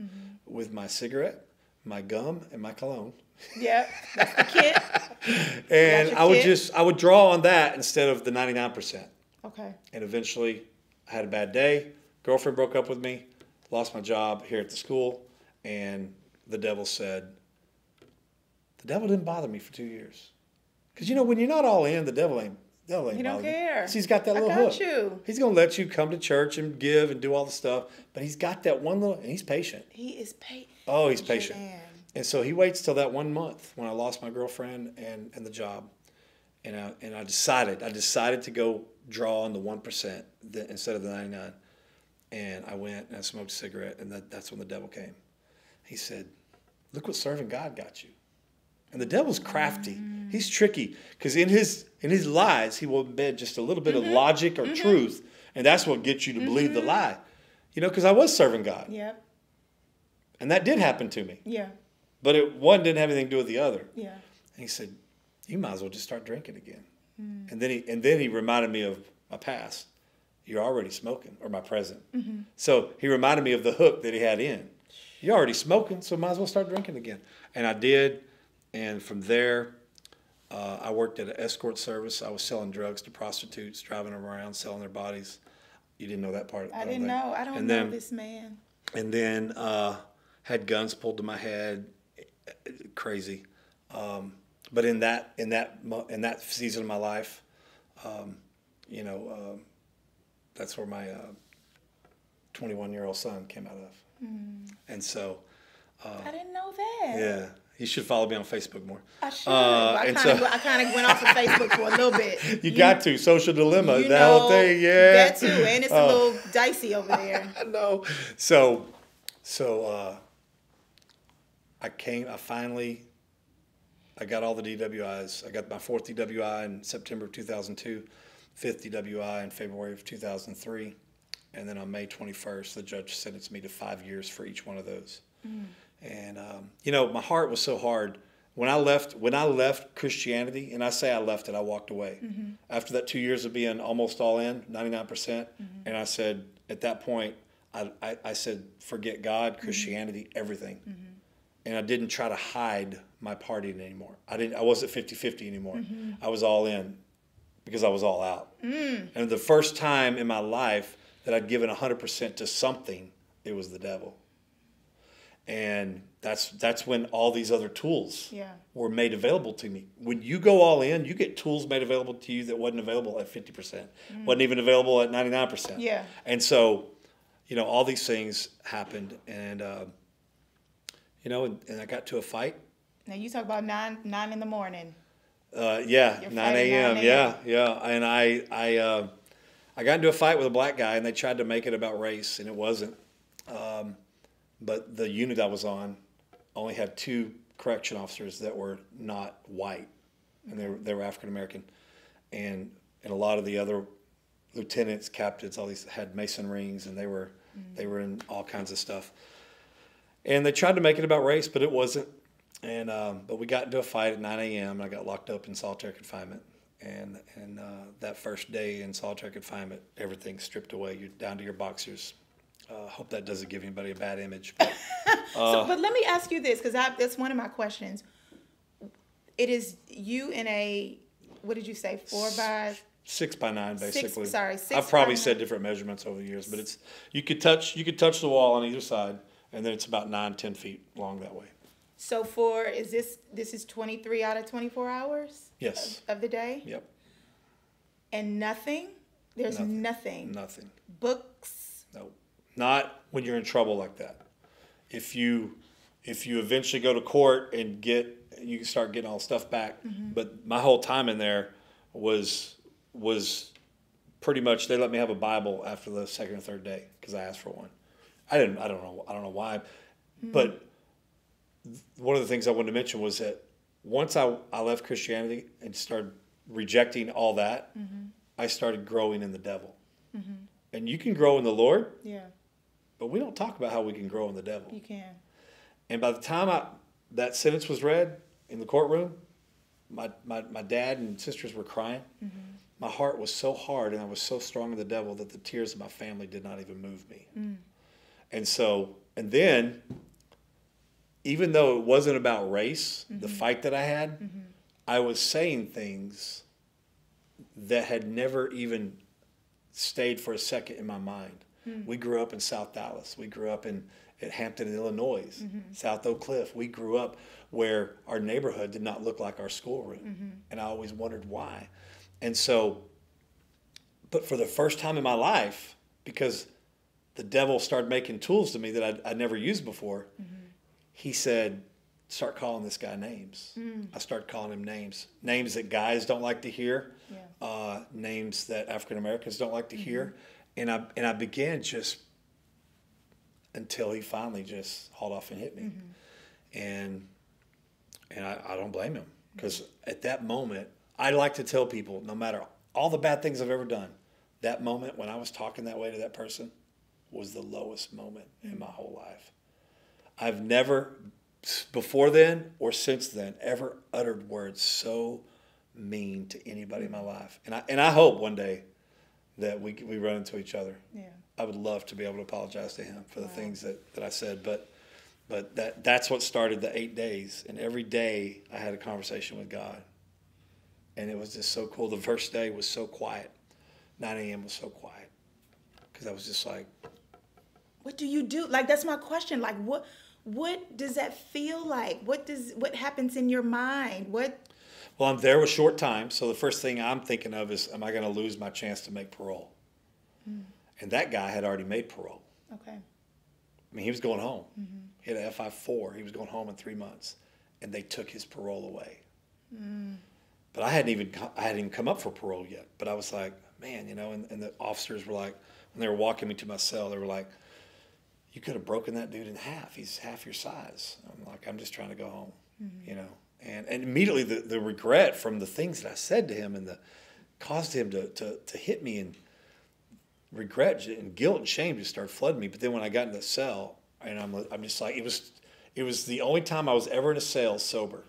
Speaker 1: with my cigarette, my gum, and my cologne.
Speaker 3: Yep. That's the kit.
Speaker 1: And I would
Speaker 3: kit?
Speaker 1: just, I would draw on that instead of the 99%.
Speaker 3: Okay.
Speaker 1: And eventually, I had a bad day. Girlfriend broke up with me, lost my job here at the school, and the devil said, the devil didn't bother me for two years. Because you know, when you're not all in, the devil ain't. Devil ain't
Speaker 3: He don't care.
Speaker 1: He's got that little I
Speaker 3: got
Speaker 1: hook.
Speaker 3: you.
Speaker 1: He's gonna let you come to church and give and do all the stuff, but he's got that one little, and he's patient.
Speaker 3: He is patient.
Speaker 1: Oh, he's patient.
Speaker 3: Man.
Speaker 1: And so he waits till that one month when I lost my girlfriend and, and the job. And I, and I decided, I decided to go draw on the 1% instead of the 99. And I went and I smoked a cigarette and that, that's when the devil came. He said, look what serving God got you. And the devil's crafty. He's tricky because in his, in his lies, he will embed just a little bit of mm-hmm. logic or mm-hmm. truth. And that's what gets you to believe the mm-hmm. lie. You know, because I was serving God.
Speaker 3: Yep.
Speaker 1: And that did happen to me.
Speaker 3: Yeah.
Speaker 1: But it one didn't have anything to do with the other.
Speaker 3: Yeah.
Speaker 1: And he said, "You might as well just start drinking again." Mm. And then he and then he reminded me of my past. You're already smoking, or my present. So he reminded me of the hook that he had in. You're already smoking, so might as well start drinking again. And I did. And from there, uh, I worked at an escort service. I was selling drugs to prostitutes, driving them around, selling their bodies. You didn't know that part.
Speaker 3: I
Speaker 1: don't
Speaker 3: didn't
Speaker 1: think.
Speaker 3: know. I don't
Speaker 1: And
Speaker 3: know
Speaker 1: then-
Speaker 3: this man.
Speaker 1: and then uh, had guns pulled to my head, crazy. Um, but in that in that mo- in that season of my life, um, you know, um, that's where my 21 year old son came out of, and so
Speaker 3: I didn't know that.
Speaker 1: yeah, you should follow me on Facebook more.
Speaker 3: I should.
Speaker 1: Uh,
Speaker 3: I kind of
Speaker 1: so-
Speaker 3: I went off of Facebook for a little bit.
Speaker 1: You got to social dilemma,
Speaker 3: You
Speaker 1: that
Speaker 3: know,
Speaker 1: whole thing, yeah.
Speaker 3: That too, and it's a
Speaker 1: Oh.
Speaker 3: little dicey over there.
Speaker 1: I know. So, so uh, I came. I finally, I got all the DWIs. I got my fourth DWI in September of 2002, fifth DWI in February of 2003, and then on May 21st, the judge sentenced me to five years for each one of those. And um, you know, my heart was so hard when I left. When I left Christianity, and I say I left it, I walked away. Mm-hmm. After that two years of being almost all in, 99 percent, mm-hmm. and I said at that point, I, I, I said, forget God, mm-hmm. Christianity, everything. And I didn't try to hide my partying anymore. I didn't. I wasn't 50-50 anymore. I was all in because I was all out. Mm. And the first time in my life that I'd given 100% to something, it was the devil. And that's that's when all these other tools
Speaker 3: Yeah.
Speaker 1: were made available to me. When you go all in, you get tools made available to you that wasn't available at 50%, wasn't even available at 99%.
Speaker 3: Yeah.
Speaker 1: And so, you know, all these things happened. And, uh, you know, and, and I got to a fight.
Speaker 3: Now you talk about nine nine in the morning.
Speaker 1: Uh, yeah,
Speaker 3: You're
Speaker 1: 9 a.m. Yeah, yeah. And I, I, uh, I got into a fight with a black guy, and they tried to make it about race, and it wasn't. Um, but the unit I was on only had two correction officers that were not white, and they were, they were African American, and and a lot of the other lieutenants, captains, all these had Mason rings, and they were they were in all kinds of stuff. And they tried to make it about race, but it wasn't. And um, but we got into a fight at 9 a.m. and I got locked up in solitary confinement. And and uh, that first day in solitary confinement, everything stripped away. You're down to your boxers. Uh, hope that doesn't give anybody a bad image. But
Speaker 3: so, but let me ask you this, because that's one of my questions. It is you in a what did you say? Four by
Speaker 1: six by nine,
Speaker 3: Six-
Speaker 1: basically.
Speaker 3: sorry, six
Speaker 1: I've probably said
Speaker 3: nine.
Speaker 1: different measurements over the years, but it's you could touch you could touch the wall on either side, and then it's about nine ten feet long that way.
Speaker 3: so for is this this is twenty three out of twenty four hours?
Speaker 1: Yes.
Speaker 3: Of, of the day,
Speaker 1: Yep.
Speaker 3: and nothing. There's
Speaker 1: Nothing.
Speaker 3: nothing.
Speaker 1: Nothing.
Speaker 3: Books.
Speaker 1: No, not when you're in trouble like that. If you if you eventually go to court and get you can start getting all the stuff back. Mm-hmm. But my whole time in there was was pretty much they let me have a Bible after the second or third day because I asked for one. I didn't. I don't know. I don't know why, mm-hmm. but th- one of the things I wanted to mention was that once I, I left Christianity and started rejecting all that, mm-hmm. I started growing in the devil. And you can grow in the Lord,
Speaker 3: Yeah,
Speaker 1: but we don't talk about how we can grow in the devil.
Speaker 3: you can.
Speaker 1: And by the time I, that sentence was read in the courtroom, my, my, my dad and sisters were crying. Mm-hmm. My heart was so hard and I was so strong in the devil that the tears of my family did not even move me. Mm. And so, and then, even though it wasn't about race, the mm-hmm. fight that I had, mm-hmm. I was saying things that had never even stayed for a second in my mind. Hmm. We grew up in South Dallas. We grew up in at Hampton, Illinois, mm-hmm. South Oak Cliff. We grew up where our neighborhood did not look like our schoolroom, mm-hmm. and I always wondered why. And so, but for the first time in my life, because the devil started making tools to me that I'd, I'd never used before, mm-hmm. he said, start calling this guy names. Mm. I started calling him names. Names that guys don't like to hear,
Speaker 3: Yeah.
Speaker 1: uh, names that African Americans don't like to hear. And I, and I began just until he finally just hauled off and hit me. Mm-hmm. And, and I, I don't blame him because at that moment, I like to tell people no matter all the bad things I've ever done, that moment when I was talking that way to that person was the lowest moment in mm-hmm. my whole life. I've never, before then or since then, ever uttered words so mean to anybody in my mm-hmm. life. And I, and I hope one day that we, we run into each other.
Speaker 3: Yeah.
Speaker 1: I would love to be able to apologize to him for the things that, that I said, but but that that's what started the eight days. And every day I had a conversation with God, and it was just so cool. The first day was so quiet. 9 a.m. was so quiet because I was just like,
Speaker 3: What do you do? Like that's my question. Like what what does that feel like? What does what happens in your mind? What
Speaker 1: well, I'm there with short time, so the first thing I'm thinking of is, am I going to lose my chance to make parole? Hmm. And that guy had already made parole.
Speaker 3: Okay.
Speaker 1: I mean, he was going home. Mm-hmm. He had an FI four. He was going home in three months, and they took his parole away. Hmm. But I hadn't even I hadn't even come up for parole yet. But I was like, man, you know. And, and the officers were like, when they were walking me to my cell, they were like, you could have broken that dude in half. He's half your size. I'm like, I'm just trying to go home, mm-hmm. you know. And and immediately the, the regret from the things that I said to him and the caused him to, to, to hit me and regret and guilt and shame just started flooding me. But then when I got in the cell, and I'm, I'm just like, it was, it was the only time I was ever in a cell sober.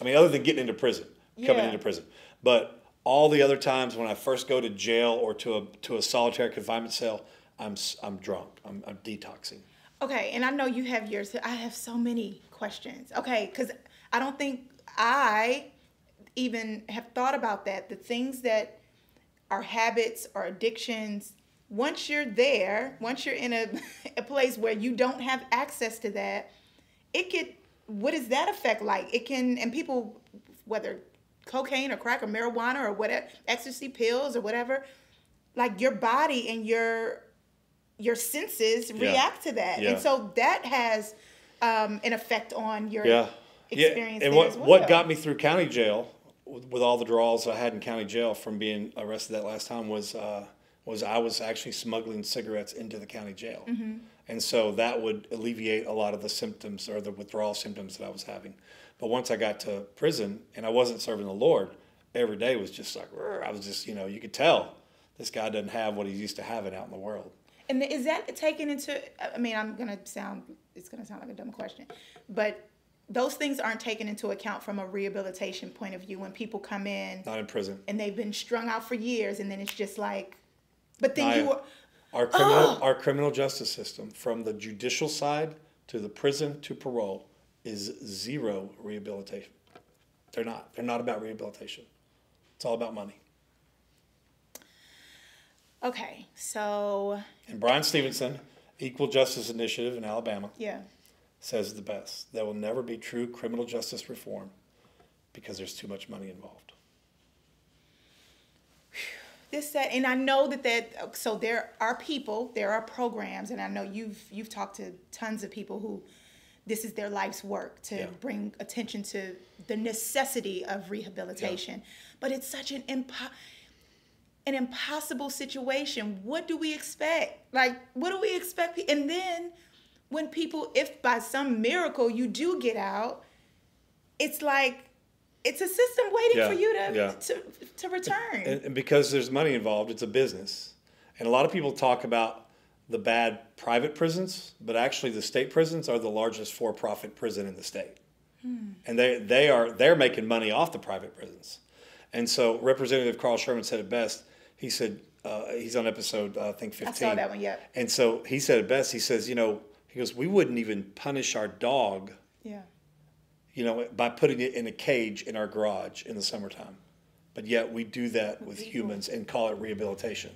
Speaker 1: I mean, other than getting into prison, coming into prison, but all the other times when I first go to jail or to a to a solitary confinement cell, I'm I'm drunk. I'm, I'm detoxing.
Speaker 3: Okay, and I know you have yours. I have so many questions. Okay, because I don't think I even have thought about that. The things that are habits or addictions, once you're there, once you're in a, a place where you don't have access to that, it could, what does that affect like? It can, and people, whether cocaine or crack or marijuana or whatever, ecstasy pills or whatever, like your body and your your senses react to that,
Speaker 1: Yeah.
Speaker 3: and so that has um, an effect on your
Speaker 1: Yeah.
Speaker 3: Experience
Speaker 1: And
Speaker 3: there
Speaker 1: what
Speaker 3: well.
Speaker 1: what got me through county jail with, with all the draws I had in county jail from being arrested that last time was uh, was I was actually smuggling cigarettes into the county jail, and so that would alleviate a lot of the symptoms or the withdrawal symptoms that I was having. But once I got to prison and I wasn't serving the Lord, every day was just like I was just you know you could tell this guy doesn't have what he's used to having out in the world.
Speaker 3: And is that taken into? I mean, I'm gonna sound. It's gonna sound like a dumb question, but those things aren't taken into account from a rehabilitation point of view when people come in
Speaker 1: Not in prison.
Speaker 3: and they've been strung out for years, and then it's just like, but then
Speaker 1: I-
Speaker 3: you were.
Speaker 1: Our criminal, our criminal justice system, from the judicial side to the prison to parole, is zero rehabilitation. They're not. They're not about rehabilitation. It's all about money.
Speaker 3: Okay, so
Speaker 1: And Bryan Stevenson, Equal Justice Initiative in Alabama,
Speaker 3: yeah,
Speaker 1: says the best. There will never be true criminal justice reform because there's too much money involved.
Speaker 3: this that, and I know that that. So there are people, there are programs, and I know you've you've talked to tons of people who. This is their life's work to
Speaker 1: Yeah.
Speaker 3: bring attention to the necessity of rehabilitation, but it's such an impo- an impossible situation. What do we expect? Like, what do we expect? And then when people, if by some miracle you do get out, it's like it's a system waiting
Speaker 1: Yeah,
Speaker 3: for you to
Speaker 1: yeah.
Speaker 3: to, to return.
Speaker 1: And, and because there's money involved, it's a business. And a lot of people talk about the bad private prisons, but actually the state prisons are the largest for-profit prison in the state. And they, they are they're making money off the private prisons. And so Representative Carl Sherman said it best. He said uh, he's on episode uh, I think 15.
Speaker 3: I saw that one, yeah.
Speaker 1: And so he said it best. He says, you know, he goes, we wouldn't even punish our dog
Speaker 3: yeah.
Speaker 1: you know, by putting it in a cage in our garage in the summertime. But yet we do that with humans and call it rehabilitation.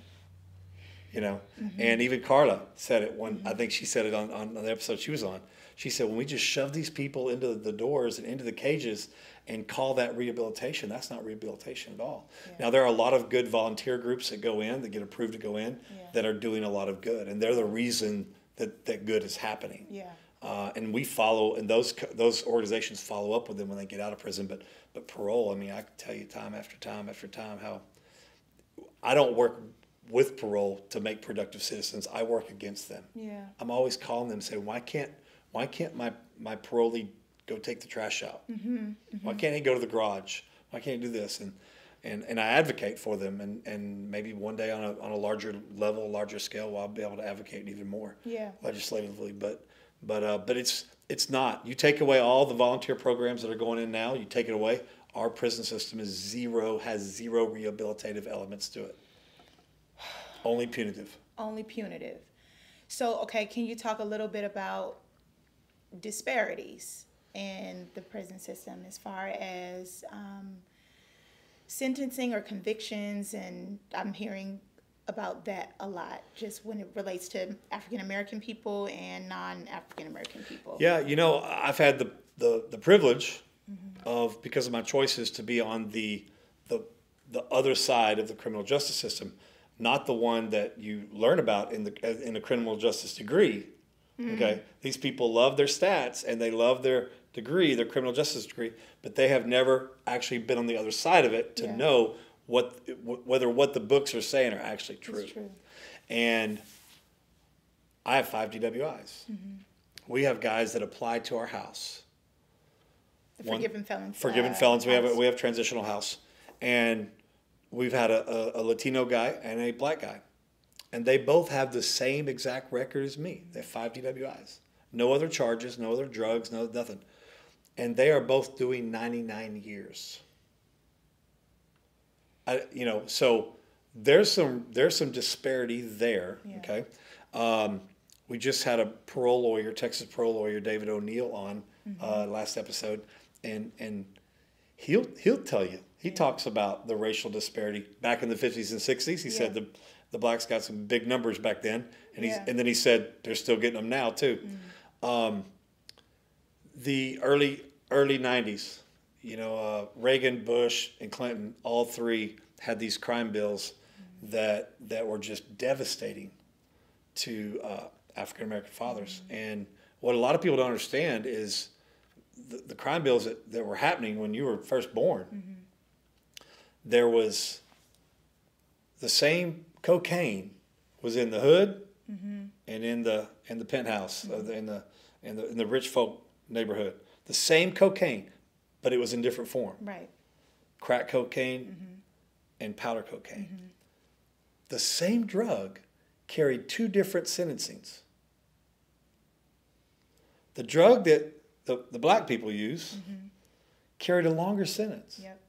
Speaker 1: You know, mm-hmm. and even Carla said it when mm-hmm. I think she said it on, on the episode she was on. She said, when we just shove these people into the doors and into the cages and call that rehabilitation, that's not rehabilitation at all. Now, there are a lot of good volunteer groups that go in, that get approved to go in, that are doing a lot of good. And they're the reason that, that good is happening.
Speaker 3: Yeah.
Speaker 1: Uh, and we follow, and those those organizations follow up with them when they get out of prison. But but parole, I mean, I can tell you time after time after time how I don't work with parole to make productive citizens. I work against them.
Speaker 3: Yeah.
Speaker 1: I'm always calling them, saying, why can't why can't my my parolee go take the trash out? Why can't he go to the garage? Why can't he do this? And and, and I advocate for them, and, and maybe one day on a, on a larger level, larger scale, I'll be able to advocate even more
Speaker 3: Yeah.
Speaker 1: legislatively. But but uh, but it's it's not. You take away all the volunteer programs that are going in now. You take it away. Our prison system is zero has zero rehabilitative elements to it. Only punitive.
Speaker 3: Only punitive. So, okay, can you talk a little bit about disparities in the prison system as far as um, sentencing or convictions? And I'm hearing about that a lot, just when it relates to African American people and non African American people.
Speaker 1: Yeah, you know, I've had the the, the privilege mm-hmm. of because of my choices to be on the the the other side of the criminal justice system, not the one that you learn about in the in a criminal justice degree. Mm-hmm. Okay, these people love their stats and they love their degree, their criminal justice degree, but they have never actually been on the other side of it to
Speaker 3: Yeah.
Speaker 1: know what whether what the books are saying are actually true.
Speaker 3: True.
Speaker 1: And I have five DWIs. We have guys that apply to our house.
Speaker 3: The
Speaker 1: One-
Speaker 3: forgiven felons.
Speaker 1: Forgiven
Speaker 3: uh,
Speaker 1: felons. We have a, we have transitional house, and we've had a, a, a Latino guy and a black guy, and they both have the same exact record as me. They have five DWIs, no other charges, no other drugs, no nothing, and they are both doing ninety nine years. I, you know, so there's some there's some disparity there.
Speaker 3: Yeah.
Speaker 1: Okay, um, we just had a parole lawyer, Texas parole lawyer David O'Neill on uh, last episode, and and he'll he'll tell you he talks about the racial disparity back in the 50s and 60s. He said the the blacks got some big numbers back then, and he's
Speaker 3: Yeah.
Speaker 1: and then he said they're still getting them now too. Um, the early early 90s you know uh, reagan bush and clinton all three had these crime bills that that were just devastating to uh, african american fathers and what a lot of people don't understand is the, the crime bills that, that were happening when you were first born. There was the same cocaine was in the hood and in the in the penthouse uh, in the in the in the rich folk neighborhood. The same cocaine, but it was in different form.
Speaker 3: Right.
Speaker 1: Crack cocaine and powder cocaine. The same drug carried two different sentencings. The drug that the, the black people use carried a longer sentence
Speaker 3: Yep.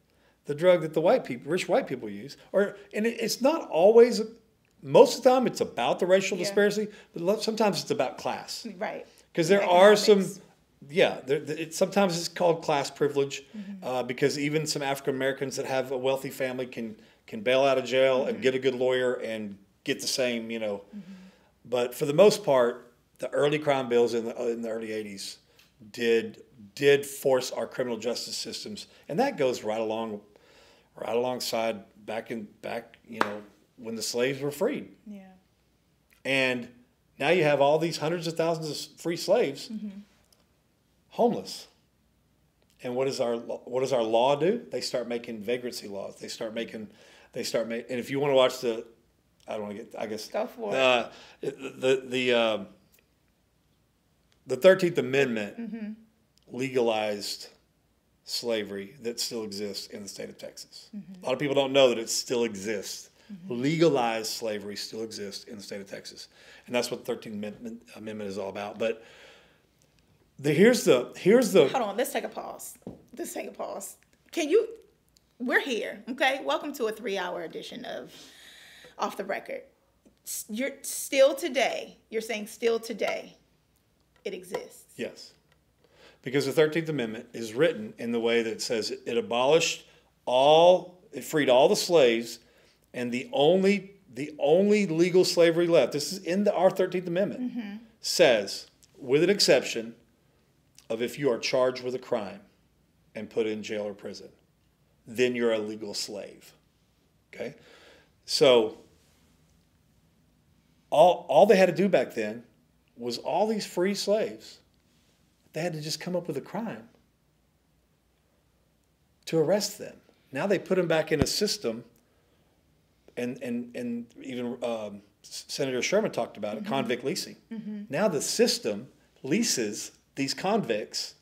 Speaker 1: the drug that the white people, rich white people use, or and it, it's not always. Most of the time, it's about the racial
Speaker 3: Yeah.
Speaker 1: disparity, but sometimes it's about class.
Speaker 3: Right.
Speaker 1: Because there are some. Yeah, it, sometimes it's called class privilege,
Speaker 3: Mm-hmm.
Speaker 1: uh, because even some African Americans that have a wealthy family can can bail out of jail
Speaker 3: Mm-hmm.
Speaker 1: and get a good lawyer and get the same, you know. But for the most part, the early crime bills in the in the early '80s did did force our criminal justice systems, and that goes right along, right alongside back in back, you know, when the slaves were freed.
Speaker 3: Yeah.
Speaker 1: And now you have all these hundreds of thousands of free slaves homeless. And what does our what does our law do? They start making vagrancy laws. They start making they start making. And if you want to watch the, I don't want to get. I guess
Speaker 3: Go for it.
Speaker 1: uh, the the um the Thirteenth Amendment
Speaker 3: Mm-hmm.
Speaker 1: legalized slavery that still exists in the state of Texas.
Speaker 3: Mm-hmm.
Speaker 1: A lot of people don't know that it still exists. Legalized slavery still exists in the state of Texas, and that's what the Thirteenth Amendment, Amendment is all about. But the, here's the here's the
Speaker 3: Hold on. Let's take a pause. Let's take a pause. Can you? We're here. Okay. Welcome to a three-hour edition of Off the Record. You're still today. You're saying still today, it exists.
Speaker 1: Yes. Because the 13th Amendment is written in the way that says it abolished all, it freed all the slaves, and the only, the only legal slavery left, this is in the, our 13th Amendment, mm-hmm. says, with an exception of if you are charged with a crime and put in jail or prison, then you're a legal slave. Okay? So, all, all they had to do back then was all these free slaves they had to just come up with a crime to arrest them. Now they put them back in a system, and and and even um, Senator Sherman talked about it, convict leasing. Now the system leases these convicts,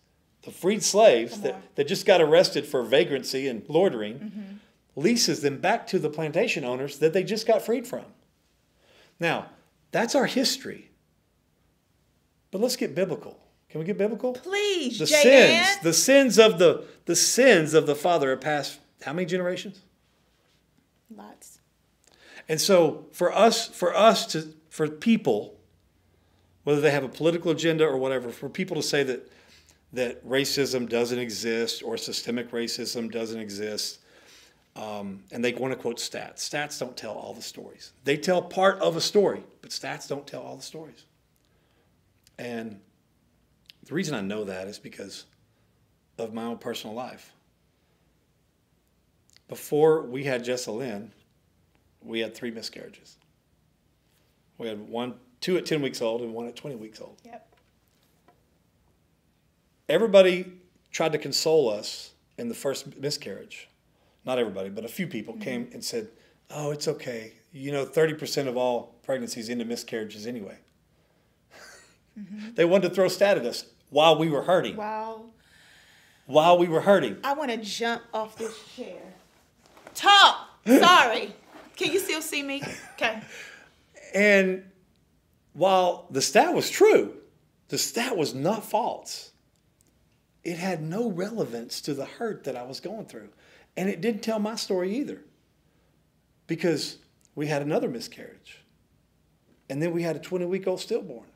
Speaker 1: the freed slaves that, that just got arrested for vagrancy and loitering, mm-hmm. leases them back to the plantation owners that they just got freed from. Now, that's our history. But let's get biblical. Can we get biblical?
Speaker 3: Please,
Speaker 1: the
Speaker 3: J.
Speaker 1: sins,
Speaker 3: Ann.
Speaker 1: the sins of the the sins of the father have passed how many generations?
Speaker 3: Lots.
Speaker 1: And so for us, for us to for people, whether they have a political agenda or whatever, for people to say that that racism doesn't exist or systemic racism doesn't exist, um, and they want to quote stats. Stats don't tell all the stories. They tell part of a story, but stats don't tell all the stories. And the reason I know that is because of my own personal life. Before we had Jessa Lynn, we had three miscarriages. We had one, two at 10 weeks old and one at 20 weeks old.
Speaker 3: Yep.
Speaker 1: Everybody tried to console us in the first miscarriage. Not everybody, but a few people mm-hmm. came and said, Oh, it's okay. You know, 30% of all pregnancies end in miscarriages anyway. Mm-hmm. they wanted to throw stat at us while we were hurting.
Speaker 3: Wow.
Speaker 1: While we were hurting.
Speaker 3: I want to jump off this chair. Talk. Sorry. Can you still see me? Okay.
Speaker 1: And while the stat was true, the stat was not false. It had no relevance to the hurt that I was going through. And it didn't tell my story either. Because we had another miscarriage. And then we had a 20 week old stillborn.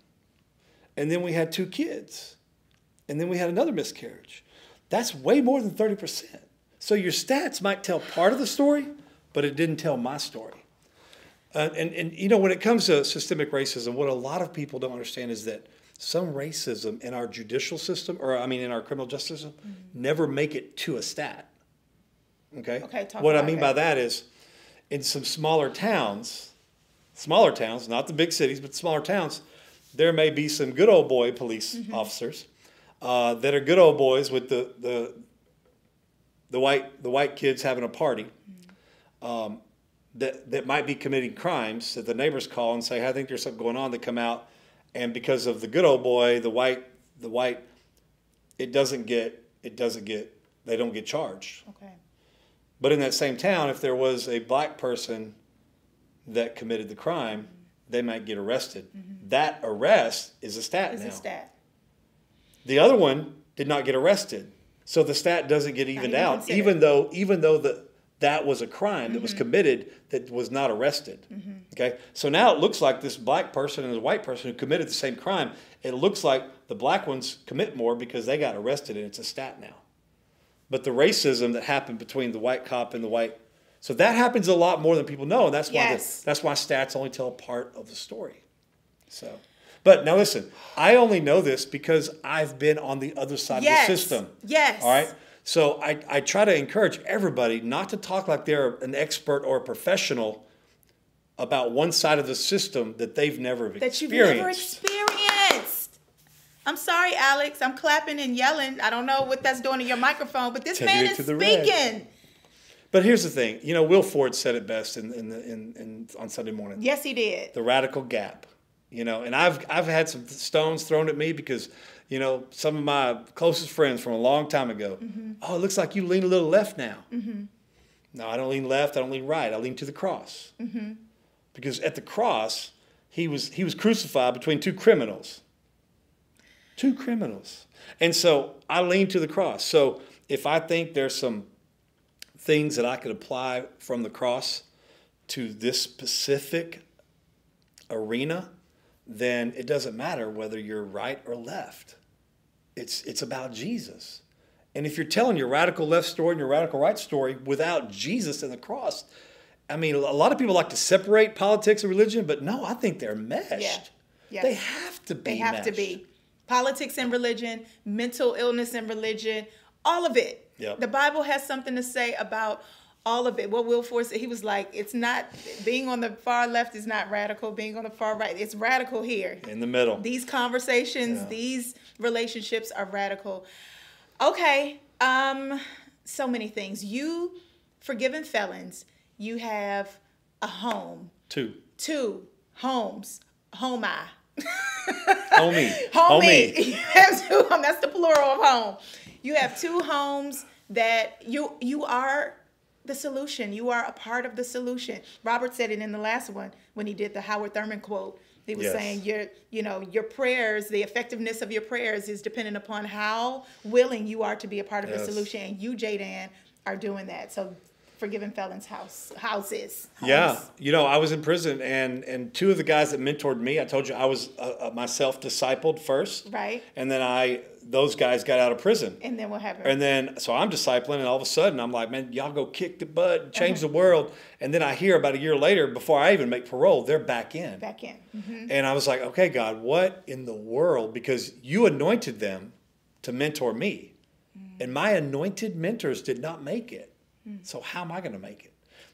Speaker 1: And then we had two kids. And then we had another miscarriage. That's way more than 30%. So your stats might tell part of the story, but it didn't tell my story. Uh, and, and you know, when it comes to systemic racism, what a lot of people don't understand is that some racism in our judicial system, or I mean, in our criminal justice system, never make it to a stat. Okay.
Speaker 3: Okay, talk
Speaker 1: what I mean
Speaker 3: that.
Speaker 1: by that is, in some smaller towns, smaller towns, not the big cities, but smaller towns, there may be some good old boy police
Speaker 3: Mm-hmm.
Speaker 1: officers uh, that are good old boys with the the the white the white kids having a party, um, that that might be committing crimes that the neighbors call and say, "I think there's something going on." They come out, and because of the good old boy, the white, the white, it doesn't get it doesn't get they don't get charged.
Speaker 3: Okay.
Speaker 1: But in that same town, if there was a black person that committed the crime, they might get arrested. Mm-hmm. That arrest is a stat
Speaker 3: It's
Speaker 1: now.
Speaker 3: a stat.
Speaker 1: The other one did not get arrested, so the stat doesn't get evened
Speaker 3: even
Speaker 1: out, even though even though the that was a crime that was mm-hmm. committed that was not arrested. Mm-hmm. Okay, so now it looks like this black person and this white person who committed the same crime. It looks like the black ones commit more because they got arrested, and it's a stat now. But the racism that happened between the white cop and the white, so that happens a lot more than people know, and that's why the, that's why stats only tell a part of the story. So, but now listen, I only know this because I've been on the other side
Speaker 3: Yes.
Speaker 1: of the system.
Speaker 3: Yes.
Speaker 1: All right. So I, I try to encourage everybody not to talk like they're an expert or a professional about one side of the system that they've never experienced.
Speaker 3: That you've never experienced. I'm sorry, Alex. I'm clapping and yelling. I don't know what that's doing to your microphone, but this man is
Speaker 1: the red.
Speaker 3: speaking.
Speaker 1: But here's the thing, you know, Will Ford said it best in, in, the, in, in on Sunday morning.
Speaker 3: Yes, he did.
Speaker 1: the radical gap. You know, and I've I've had some stones thrown at me because, you know, some of my closest friends from a long time ago. Mm-hmm. Oh, it looks like you lean a little left now. Mm-hmm. No, I don't lean left. I don't lean right. I lean to the cross. Mm-hmm. Because at the cross, he was he was crucified between two criminals. Two criminals, and so I lean to the cross. So if I think there's some things that I could apply from the cross to this specific arena, then it doesn't matter whether you're right or left. It's it's about Jesus. And if you're telling your radical left story and your radical right story without Jesus and the cross, I mean, a lot of people like to separate politics and religion, but no, I think they're meshed.
Speaker 3: Yeah. Yes.
Speaker 1: They have to be.
Speaker 3: They have to be. Politics and religion, mental illness and religion, all of it.
Speaker 1: Yep.
Speaker 3: The Bible has something to say about all of it. What Will Ford said, he was like, it's not, being on the far left is not radical, being on the far right, it's radical here.
Speaker 1: in the middle.
Speaker 3: These conversations,
Speaker 1: Yeah.
Speaker 3: these relationships are radical. Okay, um, so many things. You, forgiven felons, you have a home,
Speaker 1: Two.
Speaker 3: two homes, home I.
Speaker 1: Homie.
Speaker 3: Homie. You have two. That's the plural of home. You have two homes that you you are the solution. You are a part of the solution. Robert said it in the last one when he did the Howard Thurman quote. He was
Speaker 1: Yes.
Speaker 3: saying your you know your prayers, the effectiveness of your prayers is dependent upon how willing you are to be a part of the solution. And you, Jaden, are doing that. So forgiven felons house houses.
Speaker 1: Yeah, you know, I was in prison, and and two of the guys that mentored me, I told you I was uh, uh, myself discipled first,
Speaker 3: Right.
Speaker 1: And then I those guys got out of prison,
Speaker 3: And then what happened?
Speaker 1: and then so I'm discipling, and all of a sudden I'm like, man, y'all go kick the butt, change
Speaker 3: Uh-huh.
Speaker 1: the world, and then I hear about a year later, before I even make parole, they're back in,
Speaker 3: Back in. Mhm.
Speaker 1: and I was like, okay, God, what in the world? Because you anointed them to mentor me, and my anointed mentors did not make it. So how am I going to make it?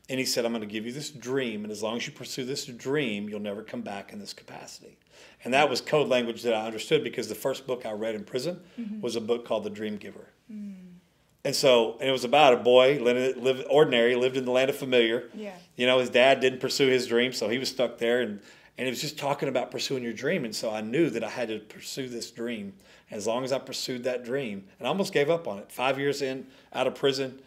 Speaker 1: And he said, I'm going to give you this dream, and as long as you pursue this dream, you'll never come back in this capacity. And that was code language that I understood because the first book I read in prison mm-hmm. was a book called The Dream Giver. Mm. And so, and it was about a boy, lived, lived ordinary, lived in the land of familiar.
Speaker 3: Yeah.
Speaker 1: You know, his dad didn't pursue his dream, so he was stuck there. And, and it was just talking about pursuing your dream. And so I knew that I had to pursue this dream. As long as I pursued that dream, and I almost gave up on it. Five years in, out of prison,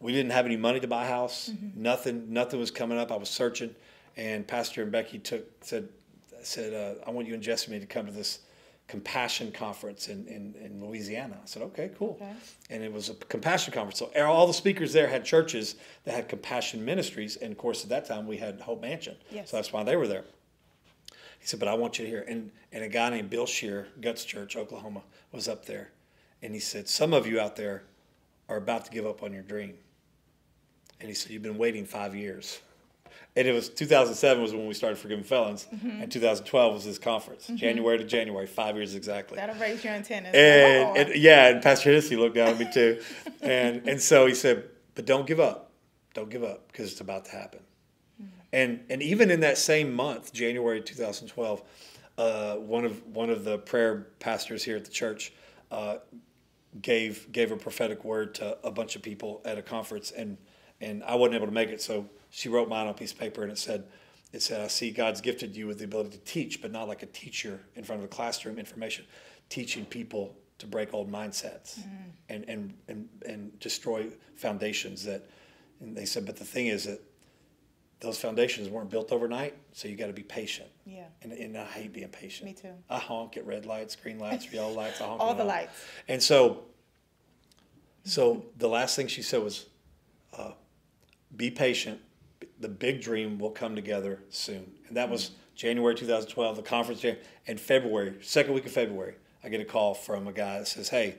Speaker 1: we didn't have any money to buy a house. Nothing, nothing was coming up. I was searching, and Pastor and Becky took said said uh, I want you and Jessamy to come to this compassion conference in, in, in Louisiana. I said, okay, cool.
Speaker 3: Okay.
Speaker 1: And it was a compassion conference. So all the speakers there had churches that had compassion ministries, and of course at that time we had Hope Mansion.
Speaker 3: Yes.
Speaker 1: So that's why they were there. He said, but I want you to hear. And, and a guy named Bill Scheer, Guts Church, Oklahoma, was up there. And he said, some of you out there are about to give up on your dream. And he said, you've been waiting five years. And it was 2007 was when we started Forgiven Felons, and 2012 was this conference, January to January, five years exactly.
Speaker 3: That'll raise your antennas.
Speaker 1: And, and yeah, and Pastor Hennessy looked down at me too, and and so he said, "But don't give up, don't give up, because it's about to happen." And and even in that same month, January 2012, uh, one of one of the prayer pastors here at the church uh, gave gave a prophetic word to a bunch of people at a conference, and and I wasn't able to make it, so she wrote mine on a piece of paper, and it said, "It said I see God's gifted you with the ability to teach, but not like a teacher in front of a classroom information, teaching people to break old mindsets mm. and, and and and destroy foundations that." And they said, but the thing is that those foundations weren't built overnight, so you got to be patient.
Speaker 3: Yeah.
Speaker 1: And, and I hate being patient.
Speaker 3: Me too.
Speaker 1: I honk at red lights, green lights, yellow lights. I honk
Speaker 3: All the
Speaker 1: all.
Speaker 3: lights.
Speaker 1: And so, so the last thing she said was, "Be patient. The big dream will come together soon." And that was January 2012. The conference, Jan- and February, second week of February, I get a call from a guy that says, "Hey,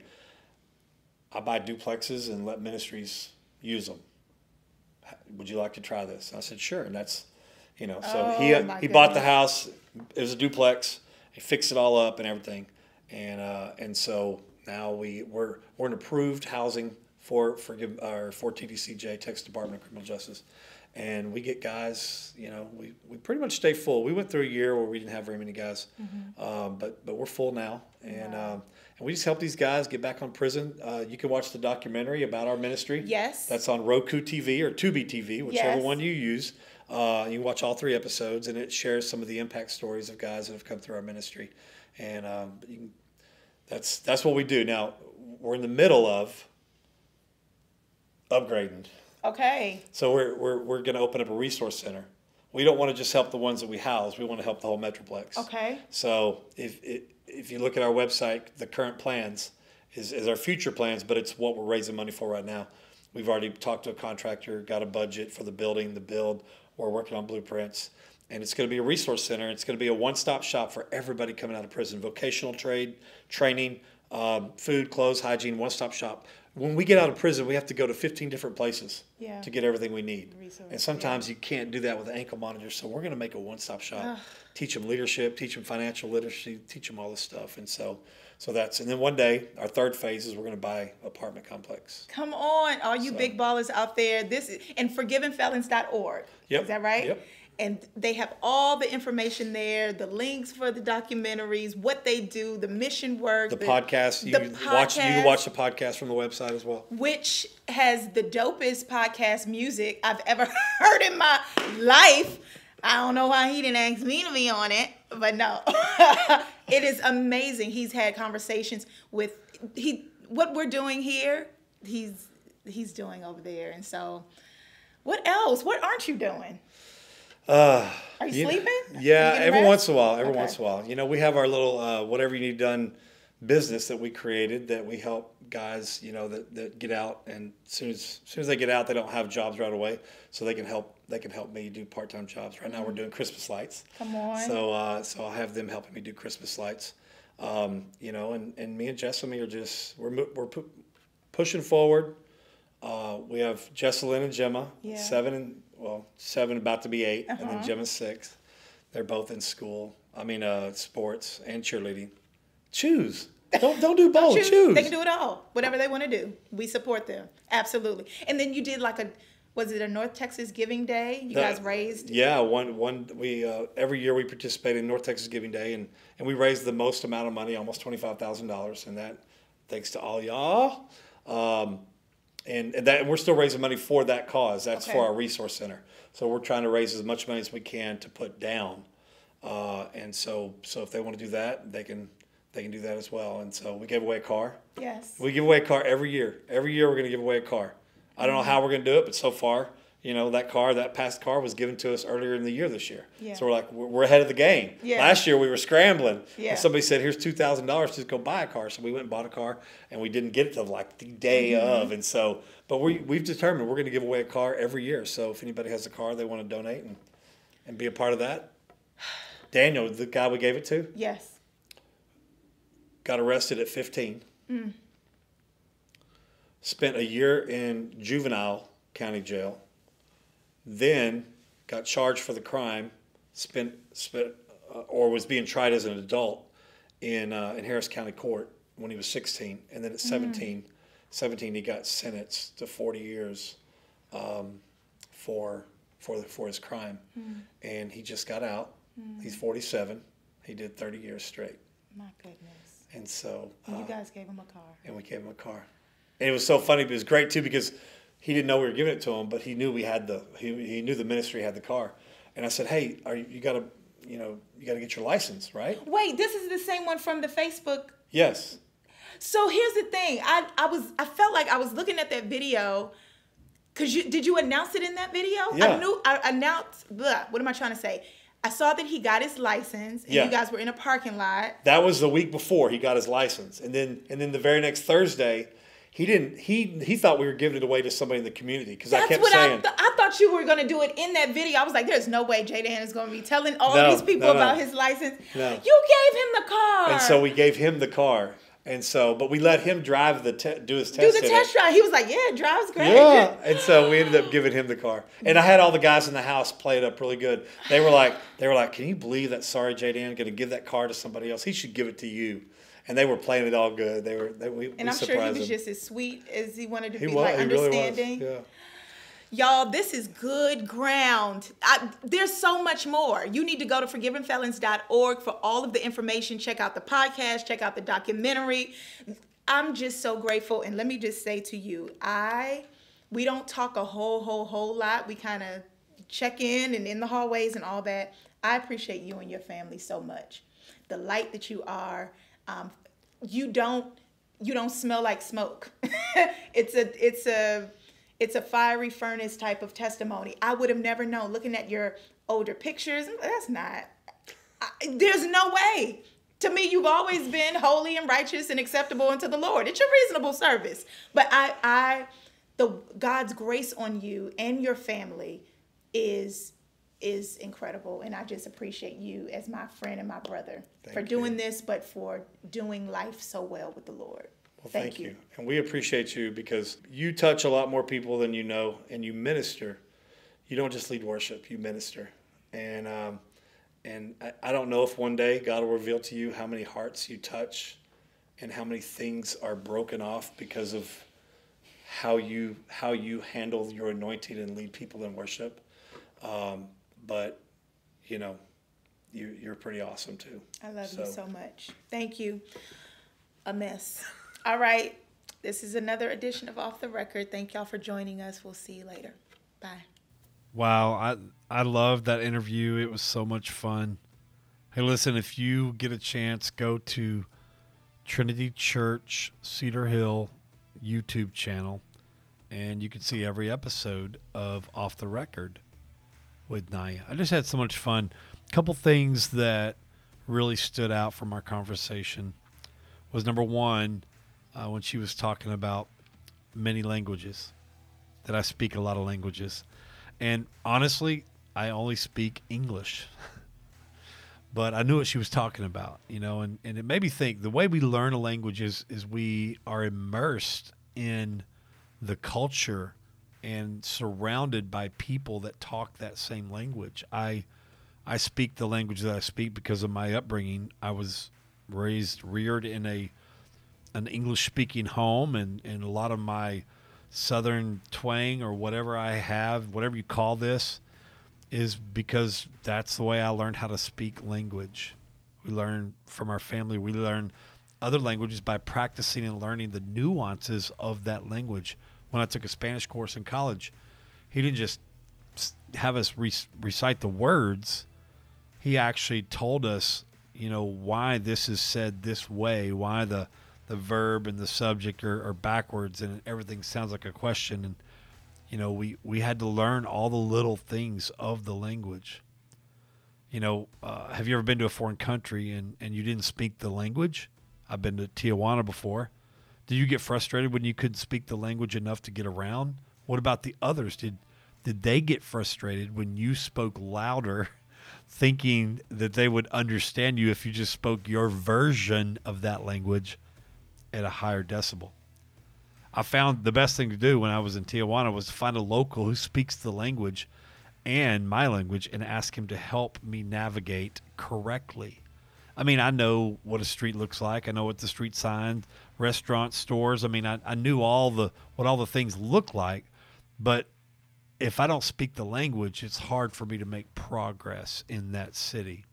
Speaker 1: I buy duplexes and let ministries use them. Would you like to try this?" And I said, "Sure." And that's, you know, so he
Speaker 3: Oh, my
Speaker 1: he bought the house. It was a duplex. He fixed it all up and everything, and uh, and so now we we're we're an approved housing for for our for TDCJ Texas Department of Criminal Justice, and we get guys. You know, we, we pretty much stay full. We went through a year where we didn't have very many guys,
Speaker 3: Mm-hmm.
Speaker 1: um, but but we're full now, and um, and we just help these guys get back on prison. Uh, you can watch the documentary about our ministry.
Speaker 3: Yes.
Speaker 1: that's on Roku TV or Tubi TV, whichever
Speaker 3: Yes.
Speaker 1: one you use. Uh, you can watch all three episodes, and it shares some of the impact stories of guys that have come through our ministry, and um, you can, that's that's what we do. Now we're in the middle of upgrading,
Speaker 3: Okay.
Speaker 1: so we're we're, we're going to open up a resource center. We don't want to just help the ones that we house. We want to help the whole metroplex.
Speaker 3: Okay.
Speaker 1: So if if you look at our website, the current plans is, is our future plans, but it's what we're raising money for right now. We've already talked to a contractor, got a budget for the building, the build. We're working on blueprints, and it's going to be a resource center. It's going to be a one-stop shop for everybody coming out of prison, vocational trade, training, um, food, clothes, hygiene, one-stop shop. When we get out of prison, we have to go to 15 different places
Speaker 3: Yeah.
Speaker 1: to get everything we need.
Speaker 3: Resource,
Speaker 1: and sometimes you can't do that with an ankle monitor. So we're going to make a one-stop shop. Teach them leadership, teach them financial literacy, teach them all this stuff. And so, so that's and then one day our third phase is we're going to buy apartment complex.
Speaker 3: Come on, all you
Speaker 1: So-
Speaker 3: big ballers out there. This is and forgivenfelons.org.
Speaker 1: Yep,
Speaker 3: Is that right?
Speaker 1: yep.
Speaker 3: And they have all the information there, the links for the documentaries, what they do, the mission work,
Speaker 1: The, podcast you
Speaker 3: the
Speaker 1: watch you can watch the podcast from the website as well.
Speaker 3: which has the dopest podcast music I've ever heard in my life. I don't know why he didn't ask me to be on it, but no. it is amazing. He's had conversations with he what we're doing here, he's he's doing over there. And so what else? What aren't you doing? Are you,
Speaker 1: You-
Speaker 3: sleeping?
Speaker 1: Yeah,
Speaker 3: You
Speaker 1: every
Speaker 3: rest?
Speaker 1: once in a while. Every
Speaker 3: Okay.
Speaker 1: once in a while. You know, we have our little uh, whatever you need done business that we created that we help guys. You know that, that get out and as soon as, soon as they get out, they don't have jobs right away, so they can help. They can help me do part time jobs. Right now, we're doing Christmas lights.
Speaker 3: Come on.
Speaker 1: So uh, so I have them helping me do Christmas lights. Um, you know, and, and me and Jessamy are just we're we're pu- pushing forward. Uh, we have Jesselyn and Gemma,
Speaker 3: Yeah.
Speaker 1: Seven and well, seven about to be 8 and then Gemma's six. They're both in school. I mean, uh, sports and cheerleading. Choose. Don't don't do both.
Speaker 3: Choose.
Speaker 1: Choose.
Speaker 3: They can do it all. Whatever they want to do. We support them. Absolutely. And then you did like a was it a North Texas Giving Day? You
Speaker 1: The-
Speaker 3: guys raised
Speaker 1: Yeah, one one we uh, every year we participate in North Texas Giving Day, and and we raised the most amount of money, almost twenty five thousand dollars, and that thanks to all y'all. Um, and, and that and we're still raising money for that cause. That's
Speaker 3: Okay.
Speaker 1: for our resource center. So we're trying to raise as much money as we can to put down. Uh, and so so if they want to do that, they can they can do that as well. And so we gave away a car.
Speaker 3: Yes.
Speaker 1: We give away a car every year. Every year we're going to give away a car. I don't know how we're going to do it, but so far, you know, that car, that past car was given to us earlier in the year this year.
Speaker 3: Yeah.
Speaker 1: So we're like, we're, ahead of the game.
Speaker 3: Yeah.
Speaker 1: Last year we were scrambling.
Speaker 3: Yeah.
Speaker 1: And somebody said, here's $2,000 to go buy a car. So we went and bought a car and we didn't get it till like the day
Speaker 3: Mm-hmm.
Speaker 1: of. And so, but we, we've determined we're going to give away a car every year. So if anybody has a car they want to donate and, and be a part of that, Daniel, the guy we gave it to,
Speaker 3: Yes.
Speaker 1: got arrested at 15. Spent a year in juvenile county jail. Then got charged for the crime. Spent, spent uh, or was being tried as an adult in uh, in Harris County Court when he was 16. And then at 17, 17 he got sentenced to 40 years um, for for the, for his crime. And he just got out. He's 47. He did 30 years straight.
Speaker 3: My goodness.
Speaker 1: And so,
Speaker 3: And
Speaker 1: uh,
Speaker 3: you guys gave him a car.
Speaker 1: and we gave him a car. And it was so funny, but it was great too because
Speaker 5: he didn't know we were giving it to him, but he knew we had the he, he knew the ministry had the car. And I said, "Hey, are you, you got to, you know, you got to get your license, right?"
Speaker 3: Wait, this is the same one from the Facebook.
Speaker 5: Yes.
Speaker 3: So here's the thing. I I was I felt like I was looking at that video. Cause you did you announce it in that video?
Speaker 5: Yeah.
Speaker 3: I knew I announced. Blah, what am I trying to say? I saw that he got his license, and
Speaker 5: Yeah.
Speaker 3: you guys were in a parking lot.
Speaker 5: That was the week before he got his license, and then and then the very next Thursday, he didn't. He he thought we were giving it away to somebody in the community because I kept
Speaker 3: what
Speaker 5: saying.
Speaker 3: I th- I thought you were gonna do it in that video. I was like, "There's no way Jaden is gonna be telling all
Speaker 5: No,
Speaker 3: these people
Speaker 5: no, no.
Speaker 3: about his license."
Speaker 5: No.
Speaker 3: You gave him the car.
Speaker 5: and so we gave him the car, and so but we let him drive the te- do his test.
Speaker 3: do
Speaker 5: the
Speaker 3: test
Speaker 5: it.
Speaker 3: drive. He was like, "Yeah, it drives great."
Speaker 5: Yeah, and so we ended up giving him the car, and I had all the guys in the house play it up really good. They were like, they were like, "Can you believe that sorry J Dan going to give that car to somebody else? He should give it to you." And they were playing it all good. They were, they, we,
Speaker 3: And I'm sure he was
Speaker 5: them.
Speaker 3: just as sweet as he wanted to
Speaker 5: he
Speaker 3: be,
Speaker 5: was,
Speaker 3: like
Speaker 5: he really was.
Speaker 3: understanding.
Speaker 5: Yeah.
Speaker 3: Y'all, this is good ground. I, there's so much more. You need to go to forgivenfelons.org for all of the information. Check out the podcast, check out the documentary. I'm just so grateful. And let me just say to you, I we don't talk a whole, whole, whole lot. We kind of check in and in the hallways and all that. I appreciate you and your family so much. The light that you are. Um, you don't you don't smell like smoke. it's a it's a it's a fiery furnace type of testimony. I would have never known looking at your older pictures. That's not. I, there's no way. To me, you've always been holy and righteous and acceptable unto the Lord. It's your reasonable service. But I, I, the God's grace on you and your family is is incredible, and I just appreciate you as my friend and my brother for doing
Speaker 5: you.
Speaker 3: this, but for doing life so well with the Lord.
Speaker 5: Well, thank, you. And we appreciate you because you touch a lot more people than you know, and you minister. You don't just lead worship; you minister. And um, and I, I don't know if one day God will reveal to you how many hearts you touch, and how many things are broken off because of how you how you handle your anointing and lead people in worship. Um, but you know, you you're pretty awesome too.
Speaker 3: I love you so much. Thank you. A mess. All right. This is another edition of Off the Record. Thank y'all for joining us. We'll see you later. Bye.
Speaker 1: Wow, I I loved that interview. It was so much fun. Hey, listen, if you get a chance, go to Trinity Church Cedar Hill YouTube channel, and you can see every episode of Off the Record with Naya. I just had so much fun. A couple things that really stood out from our conversation was number one, uh, when she was talking about many languages, that I speak a lot of languages. And honestly, I only speak English. but I knew what she was talking about, you know, and, and it made me think the way we learn a language is, is we are immersed in the culture and surrounded by people that talk that same language. I I speak the language that I speak because of my upbringing. I was raised reared in a an English speaking home and, and a lot of my southern twang or whatever I have, whatever you call this, is because that's the way I learned how to speak language. We learn from our family, we learn other languages by practicing and learning the nuances of that language. When I took a Spanish course in college, he didn't just have us re- recite the words, he actually told us, you know, why this is said this way, why the the verb and the subject are, are backwards and everything sounds like a question. And you know we we had to learn all the little things of the language. You know uh, have you ever been to a foreign country and and you didn't speak the language? I've been to tijuana before did you get frustrated when you couldn't speak the language enough to get around what about the others did did they get frustrated when you spoke louder thinking that they would understand you if you just spoke your version of that language at a higher decibel. I found the best thing to do when I was in Tijuana was to find a local who speaks the language and my language and ask him to help me navigate correctly. I mean, I know what a street looks like. I know what the street signs, restaurants, stores. I mean, I, I knew all the what all the things look like, but if I don't speak the language, it's hard for me to make progress in that city.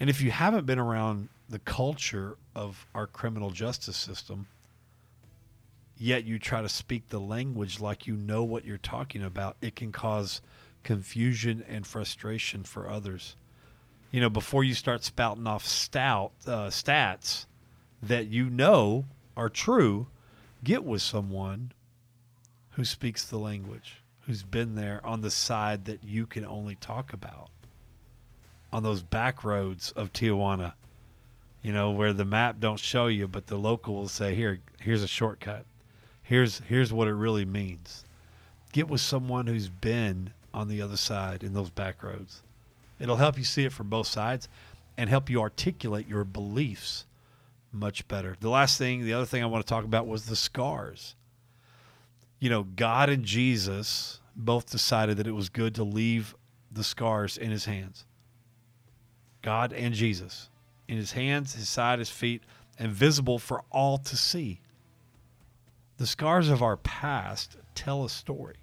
Speaker 1: And if you haven't been around the culture of our criminal justice system, yet you try to speak the language like you know what you're talking about, it can cause confusion and frustration for others. You know, before you start spouting off stout uh, stats that you know are true, get with someone who speaks the language, who's been there on the side that you can only talk about. On those back roads of Tijuana, you know, where the map don't show you, but the local will say, "Here, here's a shortcut. Here's here's what it really means." Get with someone who's been on the other side in those back roads. It'll help you see it from both sides and help you articulate your beliefs much better. The last thing, the other thing I want to talk about was the scars. You know, God and Jesus both decided that it was good to leave the scars in his hands. God and Jesus in his hands, his side, his feet, and visible for all to see. The scars of our past tell a story.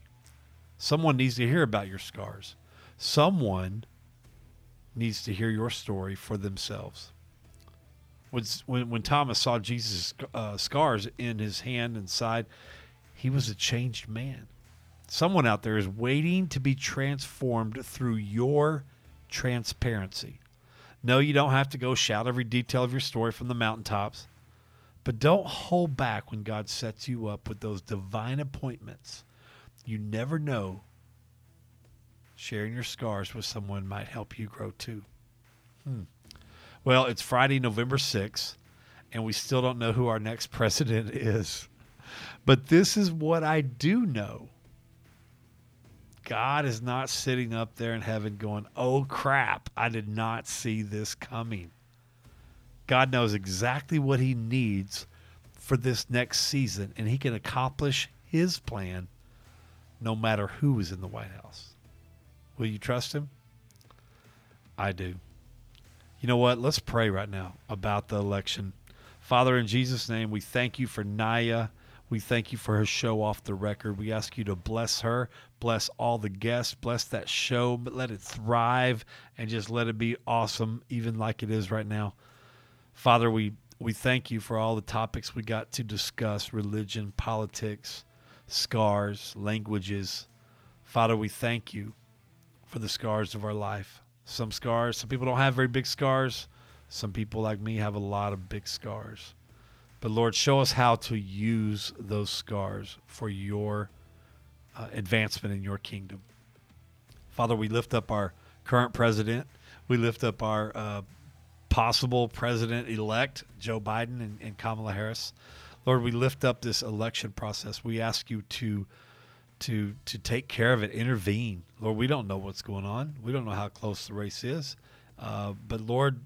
Speaker 1: Someone needs to hear about your scars. Someone needs to hear your story for themselves. When, when, when Thomas saw Jesus' uh, scars in his hand and side, he was a changed man. Someone out there is waiting to be transformed through your transparency. No, you don't have to go shout every detail of your story from the mountaintops, but don't hold back when God sets you up with those divine appointments. You never know. Sharing your scars with someone might help you grow too. Hmm. Well, it's Friday, November 6th, and we still don't know who our next president is. But this is what I do know God is not sitting up there in heaven going, oh crap, I did not see this coming. God knows exactly what he needs for this next season, and he can accomplish his plan no matter who is in the White House. Will you trust him? I do. You know what? Let's pray right now about the election. Father, in Jesus' name, we thank you for Naya. We thank you for her show off the record. We ask you to bless her, bless all the guests, bless that show, but let it thrive and just let it be awesome, even like it is right now. Father, we, we thank you for all the topics we got to discuss religion, politics, scars, languages. Father, we thank you for the scars of our life. Some scars, some people don't have very big scars. Some people like me have a lot of big scars. But Lord, show us how to use those scars for your uh, advancement in your kingdom. Father, we lift up our current president. We lift up our uh, possible president elect, Joe Biden and, and Kamala Harris. Lord, we lift up this election process. We ask you to to to take care of it, intervene. Lord, we don't know what's going on. We don't know how close the race is, uh, but Lord,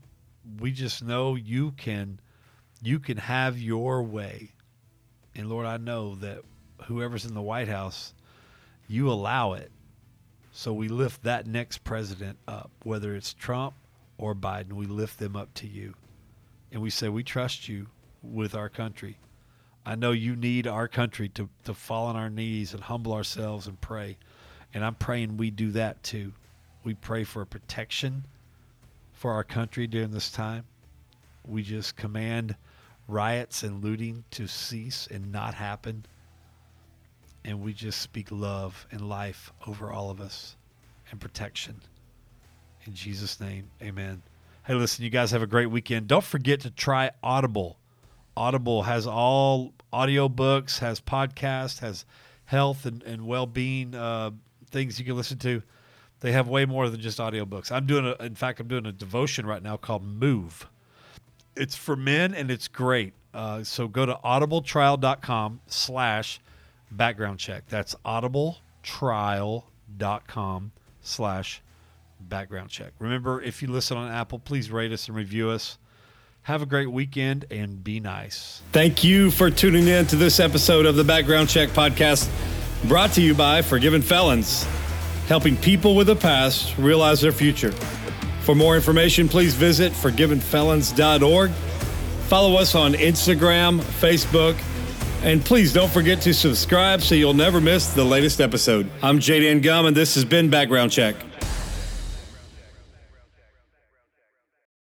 Speaker 1: we just know you can you can have your way. And Lord, I know that whoever's in the White House, you allow it. So we lift that next president up, whether it's Trump or Biden, we lift them up to you. And we say, We trust you with our country. I know you need our country to, to fall on our knees and humble ourselves and pray. And I'm praying we do that too. We pray for protection for our country during this time. We just command riots and looting to cease and not happen. And we just speak love and life over all of us and protection. In Jesus' name, amen. Hey, listen, you guys have a great weekend. Don't forget to try Audible. Audible has all audiobooks, has podcasts, has health and, and well being uh, things you can listen to. They have way more than just audiobooks. I'm doing a, in fact, I'm doing a devotion right now called Move. It's for men and it's great. Uh, so go to audibletrial.com slash background check. That's audibletrial.com slash background check. Remember, if you listen on Apple, please rate us and review us. Have a great weekend and be nice.
Speaker 6: Thank you for tuning in to this episode of the Background Check Podcast, brought to you by Forgiven Felons, helping people with a past realize their future. For more information, please visit forgivenfelons.org. Follow us on Instagram, Facebook, and please don't forget to subscribe so you'll never miss the latest episode. I'm Jaden Gum, and this has been Background Check.